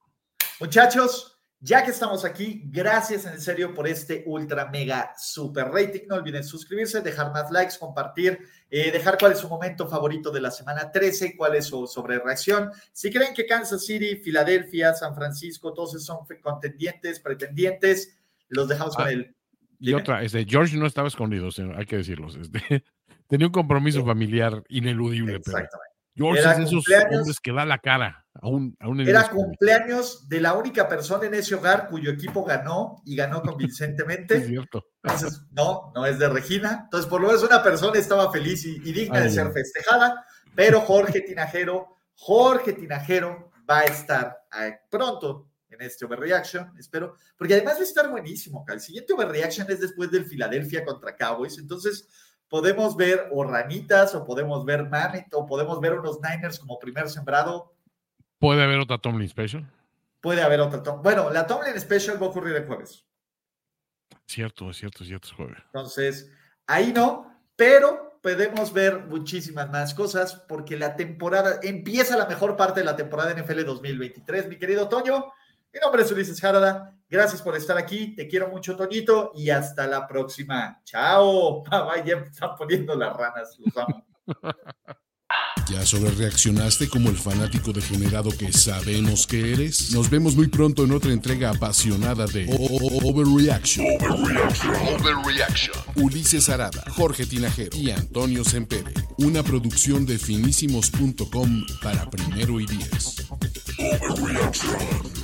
Muchachos, ya que estamos aquí, gracias en serio por este ultra mega super rating. No olviden suscribirse, dejar más likes, compartir, eh, dejar cuál es su momento favorito de la semana 13, cuál es su sobre reacción. Si creen que Kansas City, Filadelfia, San Francisco, todos son contendientes, pretendientes, los dejamos con él. Ah, y otra, este, George no estaba escondido, hay que decirlo. Este, tenía un compromiso familiar ineludible. Exactamente. George es esos hombres que da la cara. Era cumpleaños de la única persona en ese hogar cuyo equipo ganó y ganó convincentemente. Es cierto. Entonces, no, no es de Regina. Entonces, por lo menos una persona estaba feliz y, digna de ser festejada, pero Jorge Tinajero, Jorge Tinajero va a estar eh, pronto en este overreaction, espero, porque además va a estar buenísimo. El siguiente overreaction es después del Filadelfia contra Cowboys, entonces podemos ver o o podemos ver Mammoth, o podemos ver unos Niners como primer sembrado ¿Puede haber otra Tomlin Special? Puede haber otra Tomlin. Bueno, la Tomlin Special va a ocurrir el jueves. Cierto, es cierto, es cierto, es jueves. Entonces, ahí no, pero podemos ver muchísimas más cosas porque la temporada, empieza la mejor parte de la temporada NFL 2023, mi querido Toño. Mi nombre es Ulises Jarada. Gracias por estar aquí. Te quiero mucho, Toñito. Y hasta la próxima. Chao. Bye, ya están poniendo las ranas. Los amo. ¿Ya sobre reaccionaste como el fanático degenerado que sabemos que eres? Nos vemos muy pronto en otra entrega apasionada de Overreaction. Overreaction. Ulises Arada, Jorge Tinajero y Antonio Sempere. Una producción de finísimos.com para primero y diez. Overreaction.